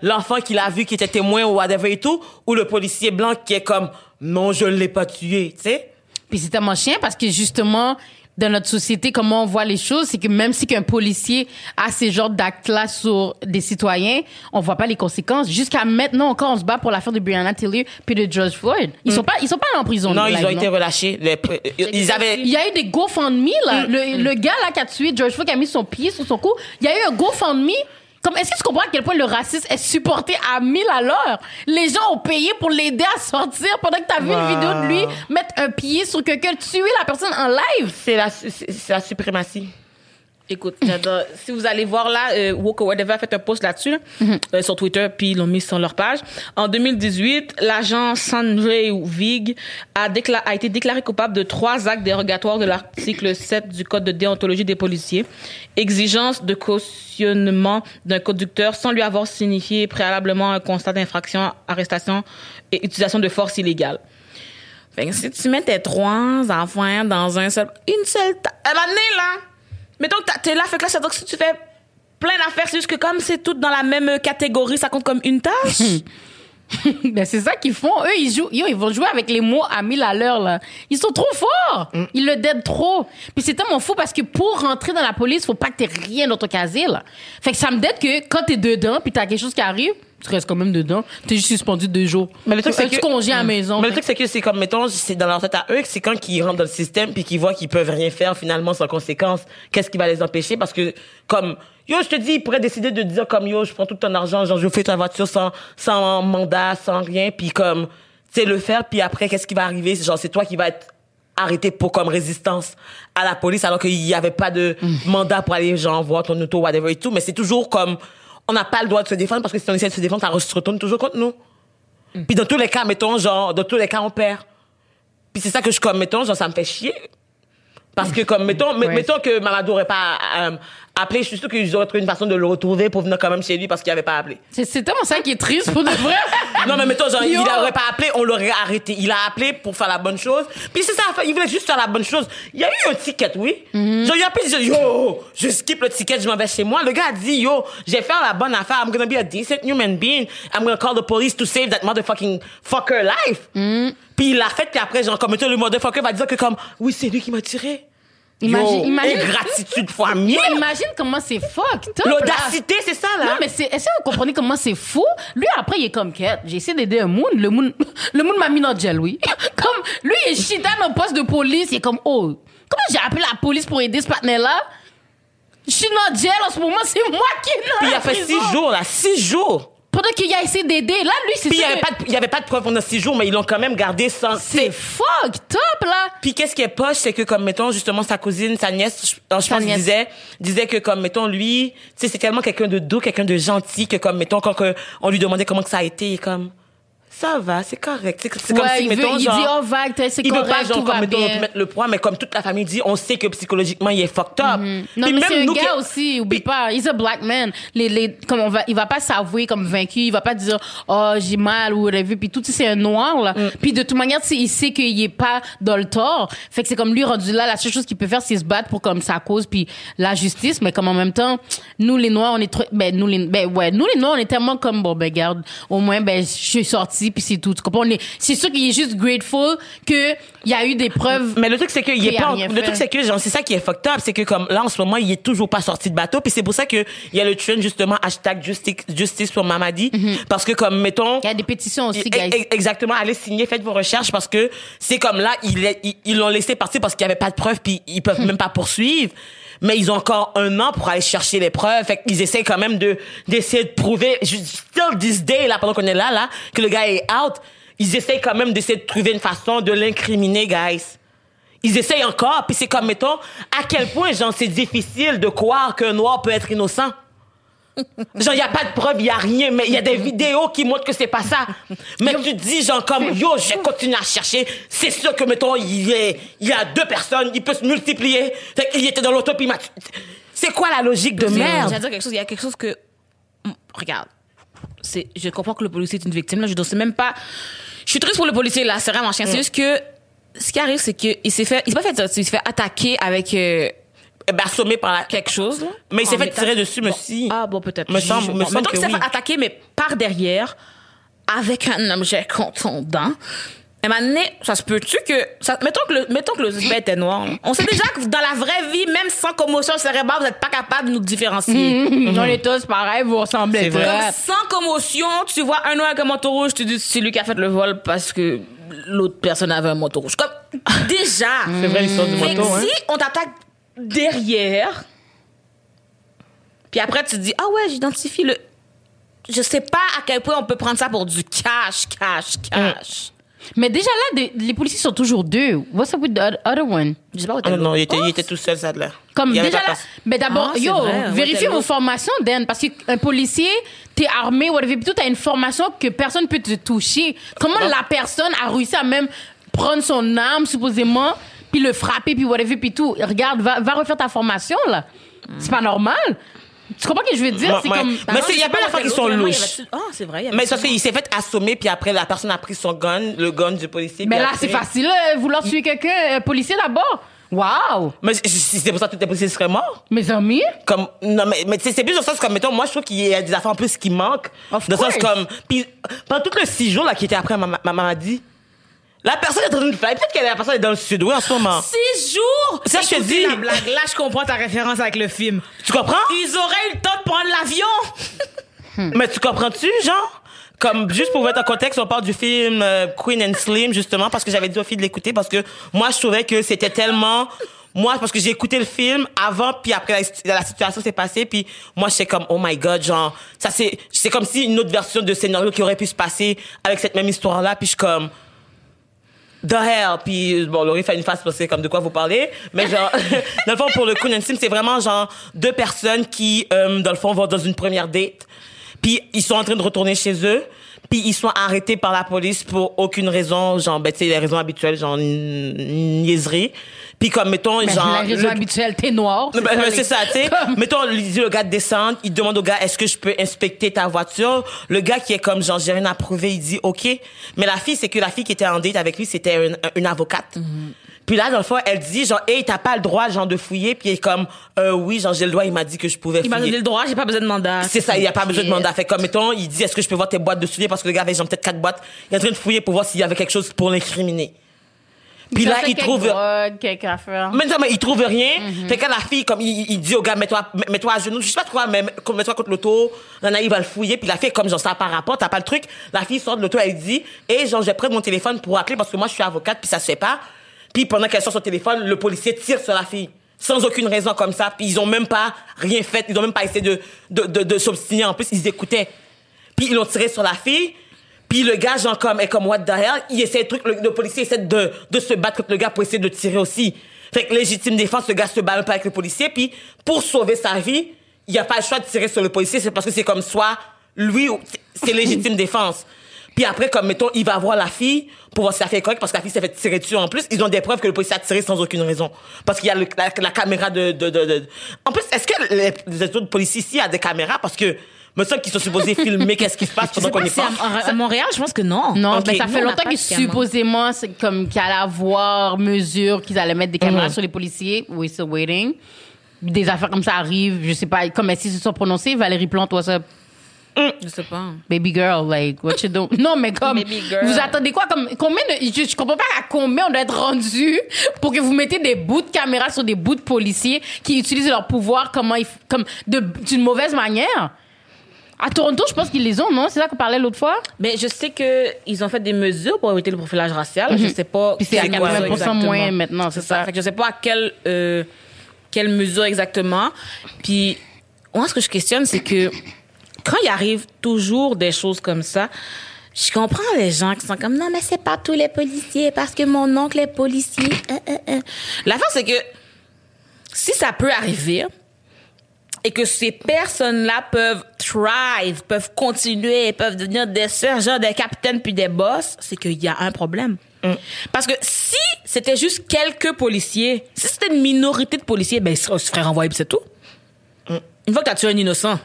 S3: l'enfant qu'il a vu qui était témoin ou whatever et tout, ou le policier blanc qui est comme non je l'ai pas tué, tu sais.
S1: Puis c'est tellement chien parce que justement, dans notre société, comment on voit les choses, c'est que même si qu'un policier a ces genres d'actes-là sur des citoyens, on voit pas les conséquences. Jusqu'à maintenant encore, on se bat pour l'affaire de Breonna Taylor puis de George Floyd. Ils sont pas, ils sont pas allés en prison.
S3: Non,
S1: live,
S3: ils ont été relâchés. Les pr- ils avaient
S1: Il y a eu des GoFundMe, là. Le, le gars, là, qui a tué George Floyd, qui a mis son pied sur son cou. Il y a eu un GoFundMe. Comme, est-ce que tu comprends à quel point le racisme est supporté à 1000 à l'heure? Les gens ont payé pour l'aider à sortir pendant que t'as vu une vidéo de lui mettre un pied sur quelqu'un, tuer la personne en live?
S3: c'est la c'est la suprématie.
S2: Écoute, j'adore. si vous allez voir là, euh, Never a fait un post là-dessus là, euh, sur Twitter, puis ils l'ont mis sur leur page. En 2018, l'agent Sanjay Vig a, décla- a été déclaré coupable de trois actes dérogatoires de l'article 7 du Code de déontologie des policiers. Exigence de cautionnement d'un conducteur sans lui avoir signifié préalablement un constat d'infraction, arrestation et utilisation de force illégale. Fait que si tu mets tes trois enfants dans un seul, une seule, ta- à là, mettons que t'as- t'es là, fait que là, ça veut dire que si tu fais plein d'affaires, c'est juste que comme c'est tout dans la même catégorie, ça compte comme une tâche?
S1: ben, c'est ça qu'ils font. Eux, ils jouent, yo, ils vont jouer avec les mots à 1000 à l'heure, là. Ils sont trop forts. Ils le deadent trop. Puis c'est tellement fou parce que pour rentrer dans la police, faut pas que t'aies rien dans ton casier, là. Fait que ça me dead que quand t'es dedans puis t'as quelque chose qui arrive, tu restes quand même dedans. T'es juste suspendu deux jours.
S3: Mais le truc, c'est que-
S1: congé à la maison.
S3: Mais le truc, c'est que c'est comme, mettons, c'est dans leur tête à eux que c'est quand ils rentrent dans le système puis qu'ils voient qu'ils peuvent rien faire finalement sans conséquence, qu'est-ce qui va les empêcher? Parce que, comme, yo, je te dis, ils pourraient décider de dire comme, yo, je prends tout ton argent, genre, je fais ta voiture sans, sans mandat, sans rien, puis comme, tu sais, le faire, puis après, qu'est-ce qui va arriver? Genre, c'est toi qui vas être arrêté pour comme résistance à la police alors qu'il n'y avait pas de mandat pour aller genre voir ton auto whatever et tout mais c'est toujours comme on n'a pas le droit de se défendre parce que si on essaie de se défendre ça se retourne toujours contre nous puis dans tous les cas, mettons, genre, dans tous les cas, on perd. Puis c'est ça que je, comme, mettons, genre, ça me fait chier. Parce que, comme, mettons,
S1: Ouais.
S3: mettons que Mamadou aurait pas euh, appelé, je suis sûr qu'ils auraient trouvé une façon de le retrouver pour venir quand même chez lui parce qu'il avait pas appelé.
S1: C'est tellement ça qui est triste pour de vrai.
S3: Non, mais mettons, genre,
S1: Yo.
S3: il aurait pas appelé, on l'aurait arrêté. Il a appelé pour faire la bonne chose. Puis c'est ça, il voulait juste faire la bonne chose. Il y a eu un ticket, oui. Genre, il a appelé, yo, je skip le ticket, je m'en vais chez moi. Le gars a dit, yo, j'ai fait la bonne affaire. I'm gonna be a decent human being. I'm gonna call the police to save that motherfucking fucker life. Puis il l'a fait, puis après, genre, comme, le motherfucker va dire que comme, oui, c'est lui qui m'a tiré.
S1: Imagine-
S3: Yo,
S1: imagine-
S3: ingratitude fois mille.
S1: Imagine comment c'est fuck.
S3: L'audacité, c'est ça, là.
S1: Non, mais c'est, est-ce que vous comprenez comment c'est fou? Lui, après, il est comme quête. J'ai essayé d'aider un moon. Le moon, le moon m'a mis dans le gel, oui. Comme, lui, il est chita dans poste de police. Il est comme, oh, comment j'ai appelé la police pour aider ce partenaire-là? Je suis dans le gel en ce moment, c'est moi qui est dans
S3: Puis il a fait six jours, là, six jours.
S1: Pendant qu'il a essayé d'aider. Là, lui, c'est
S3: Puis il y
S1: ça
S3: avait pas de, il y avait pas de preuve pendant six jours, mais ils l'ont quand même gardé sans.
S1: C'est fuck, top, là.
S3: Puis qu'est-ce qui est poche, c'est que comme mettons justement sa cousine, sa nièce, je, je pense
S1: nièce.
S3: disait, disait que comme mettons lui, tu sais c'est tellement quelqu'un de doux, quelqu'un de gentil que comme mettons quand que on lui demandait comment que ça a été, comme ça va, c'est correct. C'est comme si,
S1: il, veut-
S3: mettons,
S1: il
S3: genre,
S1: dit, oh, vague, c'est
S3: il veut
S1: correct,
S3: pas, genre,
S1: tout va
S3: comme, mettons,
S1: bien.
S3: mettre le poids, mais comme toute la famille dit, on sait que psychologiquement, il est fucked up.
S1: Non,
S3: Puis
S1: mais c'est un gars
S3: qui-
S1: aussi, oublie
S3: Puis-
S1: pas. He's a black man. Les, les, comme on va, il va pas s'avouer comme vaincu. Il va pas dire, oh, j'ai mal ou whatever. Puis tout, c'est un noir, là.
S3: Mm.
S1: Puis de toute manière, il sait qu'il est pas dans le tort. Fait que c'est comme lui rendu là, la seule chose qu'il peut faire, c'est se battre pour comme sa cause puis la justice. Mais comme en même temps, nous, les noirs, on est trop, ben, nous, les, ben, ouais, nous, les noirs, on est tellement comme, bon, ben, garde, au moins, ben, je suis sorti puis c'est tout. Tu comprends? C'est sûr qu'il est juste grateful que il y a eu des preuves.
S3: Mais le truc, c'est qu'il
S1: Qu'il
S3: est pas, le
S1: fait.
S3: truc, c'est que, genre, c'est ça qui est fucked up, c'est que comme, là, en ce moment, il est toujours pas sorti de bateau, puis c'est pour ça que il y a le trend, justement, hashtag justice, justice pour Mamadi, parce que comme, mettons,
S1: Il y a des pétitions aussi,
S3: E-
S1: guys.
S3: e- Exactement, allez signer, faites vos recherches parce que c'est comme là, ils l'ont laissé partir parce qu'il y avait pas de preuves puis ils peuvent même pas poursuivre. Mais ils ont encore un an pour aller chercher les preuves. Fait qu'ils essaient quand même de, d'essayer de prouver, still this day, là, pendant qu'on est là, là, que le gars est out, ils essayent quand même d'essayer de trouver une façon de l'incriminer, guys. Ils essayent encore, puis c'est comme, mettons, à quel point, genre, c'est difficile de croire qu'un noir peut être innocent. Genre, il n'y a pas de preuve, il n'y a rien, mais il y a des vidéos qui montrent que c'est pas ça. Mais tu te dis, genre, comme, yo, je vais continuer à chercher. C'est sûr que, mettons, il, il y a deux personnes, il peut se multiplier. Fait qu'il était dans l'auto, puis il C'est quoi la logique de
S2: J'allais
S3: merde?
S2: dire quelque chose. Il y a quelque chose que. Mm, Regarde. C'est, je comprends que le policier est une victime. Là, je ne sais même pas. Je suis triste pour le policier, là. C'est vraiment chien. C'est juste que. Ce qui arrive, c'est qu'il s'est fait. Il s'est pas fait. Il s'est fait attaquer avec euh,
S3: assommé par la...
S2: quelque chose, là.
S3: Mais il s'est fait tirer dessus, si.
S2: Ah, bon, peut-être.
S3: Me semble-
S2: je-
S3: me semble
S2: qu'il s'est fait attaquer, mais par derrière, avec un objet contondant. Et maintenant, ça se peut-tu que. Ça, mettons, que le, mettons que le suspect était noir. On sait déjà que dans la vraie vie, même sans commotion cérébrale, vous n'êtes pas capable de nous différencier.
S1: On est tous pareils, vous ressemblez
S3: C'est vrai.
S1: tous.
S2: Comme sans commotion, tu vois un noir avec un manteau rouge, tu dis c'est lui qui a fait le vol parce que l'autre personne avait un manteau rouge. Comme déjà.
S3: C'est vrai l'histoire du moto, hein?
S2: si on t'attaque derrière, puis après tu te dis ah ouais j'identifie le, je sais pas à quel point on peut prendre ça pour du cash, cash, cash.
S1: Mais déjà là, de- les policiers sont toujours deux. What's up with the oth- other one?
S2: Je sais pas où
S3: Ah
S2: t'es
S3: non, non, il était, il était tout seul, ça, là.
S1: Comme
S3: Il y avait
S1: déjà
S3: pas
S1: là,
S3: personne.
S1: mais d'abord,
S2: Ah, c'est
S1: yo,
S2: vrai, ouais,
S1: vérifiez vos formations, Dan, parce qu'un policier, t'es armé, whatever, puis tout, t'as une formation que personne peut te toucher. Comment la personne a réussi à même prendre son arme, supposément, puis le frapper, puis whatever, puis tout. Regarde, va, va refaire ta formation, là. C'est pas normal. Tu comprends ce que je veux dire? C'est comme...
S3: Mais il y a pas d'affaires qui sont louches.
S2: Ah, c'est vrai.
S3: Mais
S2: ça.
S3: il s'est fait assommer, puis après, la personne a pris son gun, le gun du policier.
S1: Mais là,
S3: après-
S1: c'est facile, euh, vouloir tuer quelqu'un, un policier d'abord. Wow!
S3: Mais c'est pour ça que tous les policiers seraient morts.
S1: Mes amis?
S3: Comme, non, mais, mais c'est plus dans le sens comme, mettons, moi, je trouve qu'il y a des affaires en plus qui manquent.
S1: Of
S3: Dans le sens comme, puis pendant tout le six jours, là, qui était après, ma, ma maman m'a dit, la personne est en train de faire, peut-être que la personne est dans le sud-ouest en ce moment.
S2: Six jours?
S3: Ça, je te dis.
S2: la blague. Là, je comprends ta référence avec le film.
S3: Tu comprends?
S2: Ils auraient eu le temps de prendre l'avion.
S3: Mais tu comprends-tu, genre? Comme, juste pour mettre en contexte, on parle du film euh, Queen and Slim, justement, parce que j'avais dit aux filles de l'écouter, parce que moi, je trouvais que c'était tellement... Moi, parce que j'ai écouté le film avant, puis après, la, la situation s'est passée, puis moi, j'étais comme, oh my God, genre, ça c'est... C'est comme si une autre version de scénario qui aurait pu se passer avec cette même histoire-là, puis je suis comme... The hell, puis bon, Laurie fait une face parce que comme de quoi vous parlez, mais genre, dans le fond, pour le and Slim, c'est vraiment genre deux personnes qui, euh, dans le fond, vont dans une première date, puis ils sont en train de retourner chez eux, puis ils sont arrêtés par la police pour aucune raison, genre, ben, tu sais, les raisons habituelles, genre, niaiserie. Puis comme, mettons,
S1: Ben,
S3: genre...
S1: la raison
S3: le-
S1: habituelle, t'es noir.
S3: ben, ben, c'est ça, tu sais.
S1: Comme-
S3: Mettons, il dit le gars de descendre, il demande au gars, est-ce que je peux inspecter ta voiture? Le gars qui est comme, genre, j'ai rien à prouver, il dit, OK. Mais la fille, c'est que la fille qui était en date avec lui, c'était une, une avocate. Puis là, dans le fond, elle dit, genre, hey, t'as pas le droit, genre, de fouiller. Puis il est comme, euh, oui, genre, j'ai le droit, il m'a dit que je pouvais
S2: Il m'a donné
S3: fouiller.
S2: le droit, j'ai pas besoin de mandat.
S3: C'est ça, il n'y a pas besoin de mandat. Fait comme, mettons, il dit, est-ce que je peux voir tes boîtes de souliers? Parce que le gars avait, genre, peut-être quatre boîtes. Il est en train de fouiller pour voir s'il y avait quelque chose pour l'incriminer. Puis là, il trouve...
S1: drogues, quelques affaires.
S3: Mais non, mais il trouve rien. Fait que la fille, comme, il, il dit au gars, mets-toi, mets-toi à genoux. Je sais pas quoi, mais mets-toi contre l'auto. Nana, il va le fouiller. Puis la fille, comme, genre, ça pas rapport, t'as pas le truc. La fille sort de l'auto, elle dit, et genre, je vais prendre mon téléphone pour appeler parce que moi, je suis avocate, puis ça se fait pas. Puis pendant qu'elle sort son téléphone, le policier tire sur la fille. Sans aucune raison comme ça. Puis ils ont même pas rien fait. Ils ont même pas essayé de, de, de, de s'obstiner. En plus, ils écoutaient. Puis ils l'ont tiré sur la fille. Puis le gars, genre, comme, est comme, what the hell? Il essaie de truc, le, policier essaie de, de se battre contre le gars pour essayer de tirer aussi. Fait que légitime défense, le gars se bat un peu avec le policier. Puis pour sauver sa vie, il a pas le choix de tirer sur le policier. C'est parce que c'est comme soit lui c'est légitime défense. Puis après, comme, mettons, il va voir la fille pour voir si la fille est correcte parce que la fille s'est fait tirer dessus en plus. Ils ont des preuves que le policier a tiré sans aucune raison. Parce qu'il y a la, caméra de, de, de, de- En plus, est-ce que les, les autres policiers ici ont des caméras? Parce que, me semble qu'ils sont supposés filmer qu'est-ce qui se passe pendant qu'on
S2: pas
S3: est
S2: si
S3: pas.
S2: à, à Montréal, je pense que non.
S1: Non, mais ça fait longtemps
S2: caméra.
S1: supposément, c'est comme qu'ils allaient avoir mesure qu'ils allaient mettre des caméras
S3: Mhm.
S1: sur les policiers. We still waiting. Des affaires comme ça arrivent, je sais pas, comme si se sont prononcés, Valérie Plante, toi ça,
S2: Je sais pas.
S1: baby girl, like, what you doing? Non, mais comme,
S2: Baby girl.
S1: vous attendez quoi, comme, combien de, je, je comprends pas à combien on doit être rendu pour que vous mettez des bouts de caméra sur des bouts de policiers qui utilisent leur pouvoir comment ils, comme, d'une mauvaise manière. À Toronto, je pense qu'ils les ont, non? C'est ça qu'on parlait l'autre fois?
S2: Mais je sais que ils ont fait des mesures pour éviter le profilage racial. Je sais pas.
S1: Puis c'est à
S2: quoi
S1: 80%
S2: exactement.
S1: moins maintenant, c'est ça.
S2: Fait que je sais pas à quelle euh, quelle mesure exactement. Puis moi, ce que je questionne, c'est que quand il arrive toujours des choses comme ça. Je comprends les gens qui sont comme non mais c'est pas tous les policiers parce que mon oncle est policier. Euh, euh, euh. L'affaire c'est que si ça peut arriver, et que ces personnes-là peuvent thrive, peuvent continuer, peuvent devenir des sergents, des capitaines puis des boss, c'est qu'il y a un problème. Parce que si c'était juste quelques policiers, si c'était une minorité de policiers, ben, ils se feraient renvoyer c'est tout. Une fois que tu as tué un innocent,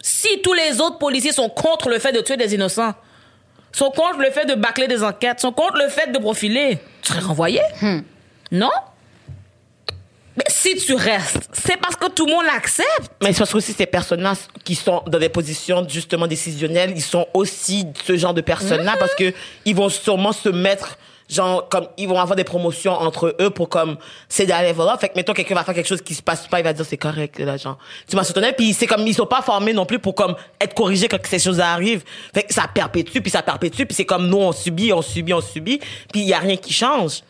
S2: si tous les autres policiers sont contre le fait de tuer des innocents, sont contre le fait de bâcler des enquêtes, sont contre le fait de profiler, tu serais renvoyé? Non? Si tu restes, c'est parce que tout le monde l'accepte.
S3: Mais c'est parce que aussi ces personnes-là qui sont dans des positions justement décisionnelles, ils sont aussi ce genre de personnes-là parce que ils vont sûrement se mettre genre comme ils vont avoir des promotions entre eux pour comme c'est des level là fait que mettons quelqu'un va faire quelque chose qui se passe pas il va dire c'est correct là genre. Tu m'as soutenu puis c'est comme ils sont pas formés non plus pour comme être corrigés quand ces choses arrivent. Fait que ça perpétue puis ça perpétue puis c'est comme nous on subit on subit on subit puis il y a rien qui change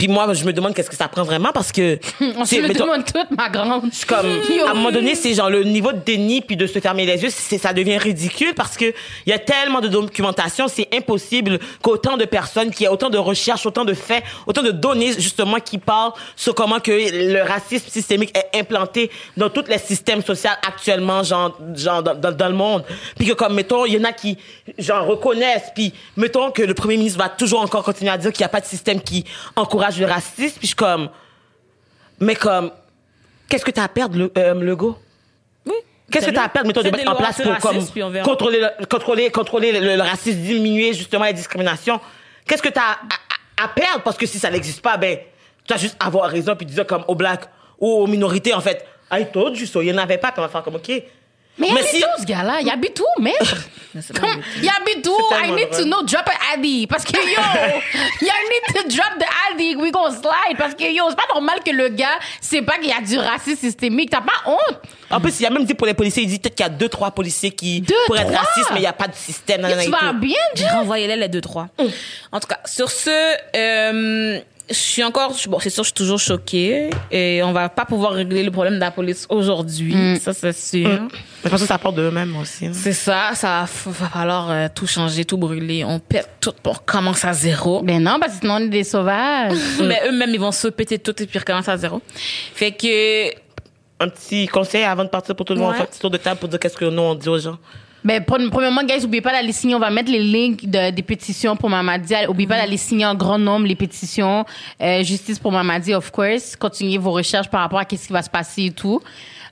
S3: puis moi je me demande qu'est-ce que ça prend vraiment parce que
S1: On se le
S3: mettons-
S1: demande toute, ma grande.
S3: c'est comme à un moment donné c'est genre le niveau de déni puis de se fermer les yeux ça devient ridicule parce que il y a tellement de documentation c'est impossible qu'autant de personnes qu'il y ait autant de recherches autant de faits autant de données justement qui parlent sur comment que le racisme systémique est implanté dans tous les systèmes sociaux actuellement genre genre dans, dans, dans le monde puis que comme mettons il y en a qui genre reconnaissent puis mettons que le premier ministre va toujours encore continuer à dire qu'il n'y a pas de système qui encourage le racisme puis je suis comme mais comme Qu'est-ce que tu as à perdre, le, euh, Legault?
S2: Oui.
S3: Qu'est-ce que tu as à perdre, mettons, de mettre en place pour comme, contrôler, le, contrôler, contrôler le, le racisme, diminuer justement la discrimination? Qu'est-ce que tu as à, à- à perdre? Parce que si ça n'existe pas, ben, tu as juste à avoir raison puis dire comme aux blacks ou aux minorités, en fait, I told you so. Il n'y en avait pas, puis on va faire comme, OK.
S1: Mais il
S3: Mais
S1: habite où, ce gars-là? Il habite où,
S2: pas
S1: Comme, il habite où? I need to know. Drop an addy. Parce que, yo, I need to drop the addy. We gonna slide. Parce que, yo, c'est pas normal que le gars sait pas qu'il y a du racisme systémique. T'as pas honte?
S3: En plus, il a même dit pour les policiers, il dit peut-être qu'il y a deux, trois policiers qui
S1: Deux,
S3: pourraient être racistes, mais il n'y a pas de système.
S1: tu vas bien,
S2: J'ai
S1: Jeff?
S2: renvoyé les deux, trois. En tout cas, sur ce, euh, je suis encore, bon, c'est sûr, je suis toujours choquée. Et on va pas pouvoir régler le problème de la police aujourd'hui. Ça, c'est sûr.
S3: Mais je pense que ça part d'eux-mêmes aussi. hein.
S2: C'est ça, ça va, falloir euh, tout changer, tout brûler. On pète tout pour commencer à zéro.
S1: Ben non, parce que sinon, on est des sauvages.
S2: Mais eux-mêmes, ils vont se péter tout et puis recommencer à zéro. Fait que,
S3: Un petit conseil avant de partir pour tout le monde,
S2: Ouais.
S3: on fait un petit tour de table pour dire qu'est-ce que nous on dit aux gens.
S1: Ben, pre- premièrement, guys, n'oubliez pas d'aller signer. On va mettre les de- des pétitions pour Mamadi. N'oubliez pas d'aller signer en grand nombre les pétitions. Euh, justice pour Mamadi, of course. Continuez vos recherches par rapport à qu'est-ce qui va se passer et tout.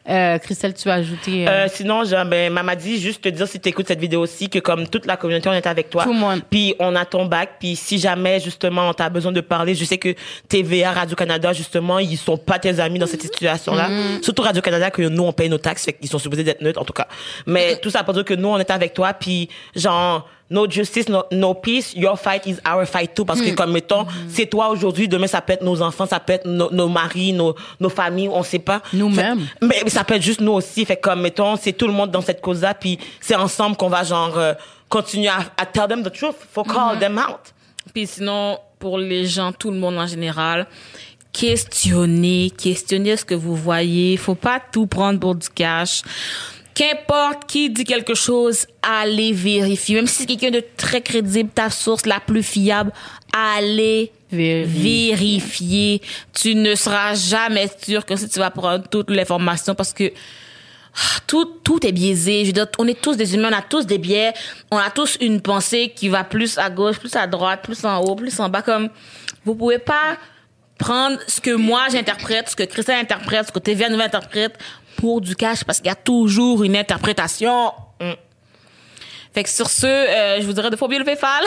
S1: Euh, Christelle, tu as ajouté... euh,
S3: Euh, sinon, genre, ben, maman dit juste te dire si tu écoutes cette vidéo aussi que comme toute la communauté, on est avec toi.
S1: Tout le monde.
S3: Puis on a ton bac. Puis si jamais justement t'as besoin de parler, je sais que TVA, Radio Canada, justement, ils sont pas tes amis dans cette situation-là.
S1: Mm-hmm.
S3: Surtout Radio Canada que nous on paye nos taxes, fait qu'ils sont supposés d'être neutres en tout cas. Mais tout ça pour dire que nous on est avec toi. Puis genre no justice, no, no peace, your fight is our fight too.
S1: Mm.
S3: Parce que comme mettons, c'est toi aujourd'hui, demain ça peut être nos enfants, ça peut être nos, nos maris, nos, nos familles, on sait pas.
S1: Nous-mêmes.
S3: Mais ça peut être juste nous aussi. Fait comme, mettons, c'est tout le monde dans cette cause-là, puis c'est ensemble qu'on va, genre, euh, continuer à, à tell them the truth. Faut call them out.
S2: Puis sinon, pour les gens, tout le monde en général, questionnez, questionnez ce que vous voyez. Faut pas tout prendre pour du cash. Qu'importe qui dit quelque chose, allez vérifier. Même si c'est quelqu'un de très crédible, ta source la plus fiable, allez
S1: Vérifier.
S2: vérifier. Tu ne seras jamais sûr que si tu vas prendre toute l'information parce que tout, tout est biaisé. Je veux dire, on est tous des humains, on a tous des biais, on a tous une pensée qui va plus à gauche, plus à droite, plus en haut, plus en bas. Comme, vous pouvez pas prendre ce que moi j'interprète, ce que Christelle interprète, ce que TVA Nouvelle interprète pour du cash parce qu'il y a toujours une interprétation. Mm. Fait que sur ce, euh, je vous dirais de pas oublier le PayPal.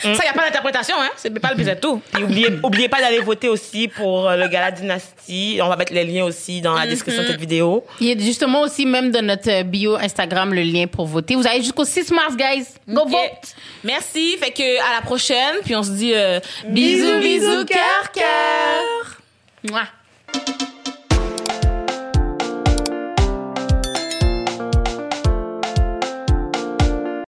S2: Ça, y a pas d'interprétation, hein. C'est PayPal, puis c'est tout.
S3: Et oubliez, oubliez pas d'aller voter aussi pour euh, le gala Dynasty. On va mettre les liens aussi dans la description de cette vidéo.
S1: Il y a justement aussi même dans notre bio Instagram le lien pour voter. Vous avez jusqu'au 6 mars, guys. Go vote.
S2: Merci. Fait que à la prochaine, puis on se dit euh,
S1: Bisous, bisous, cœur, cœur. Mouah.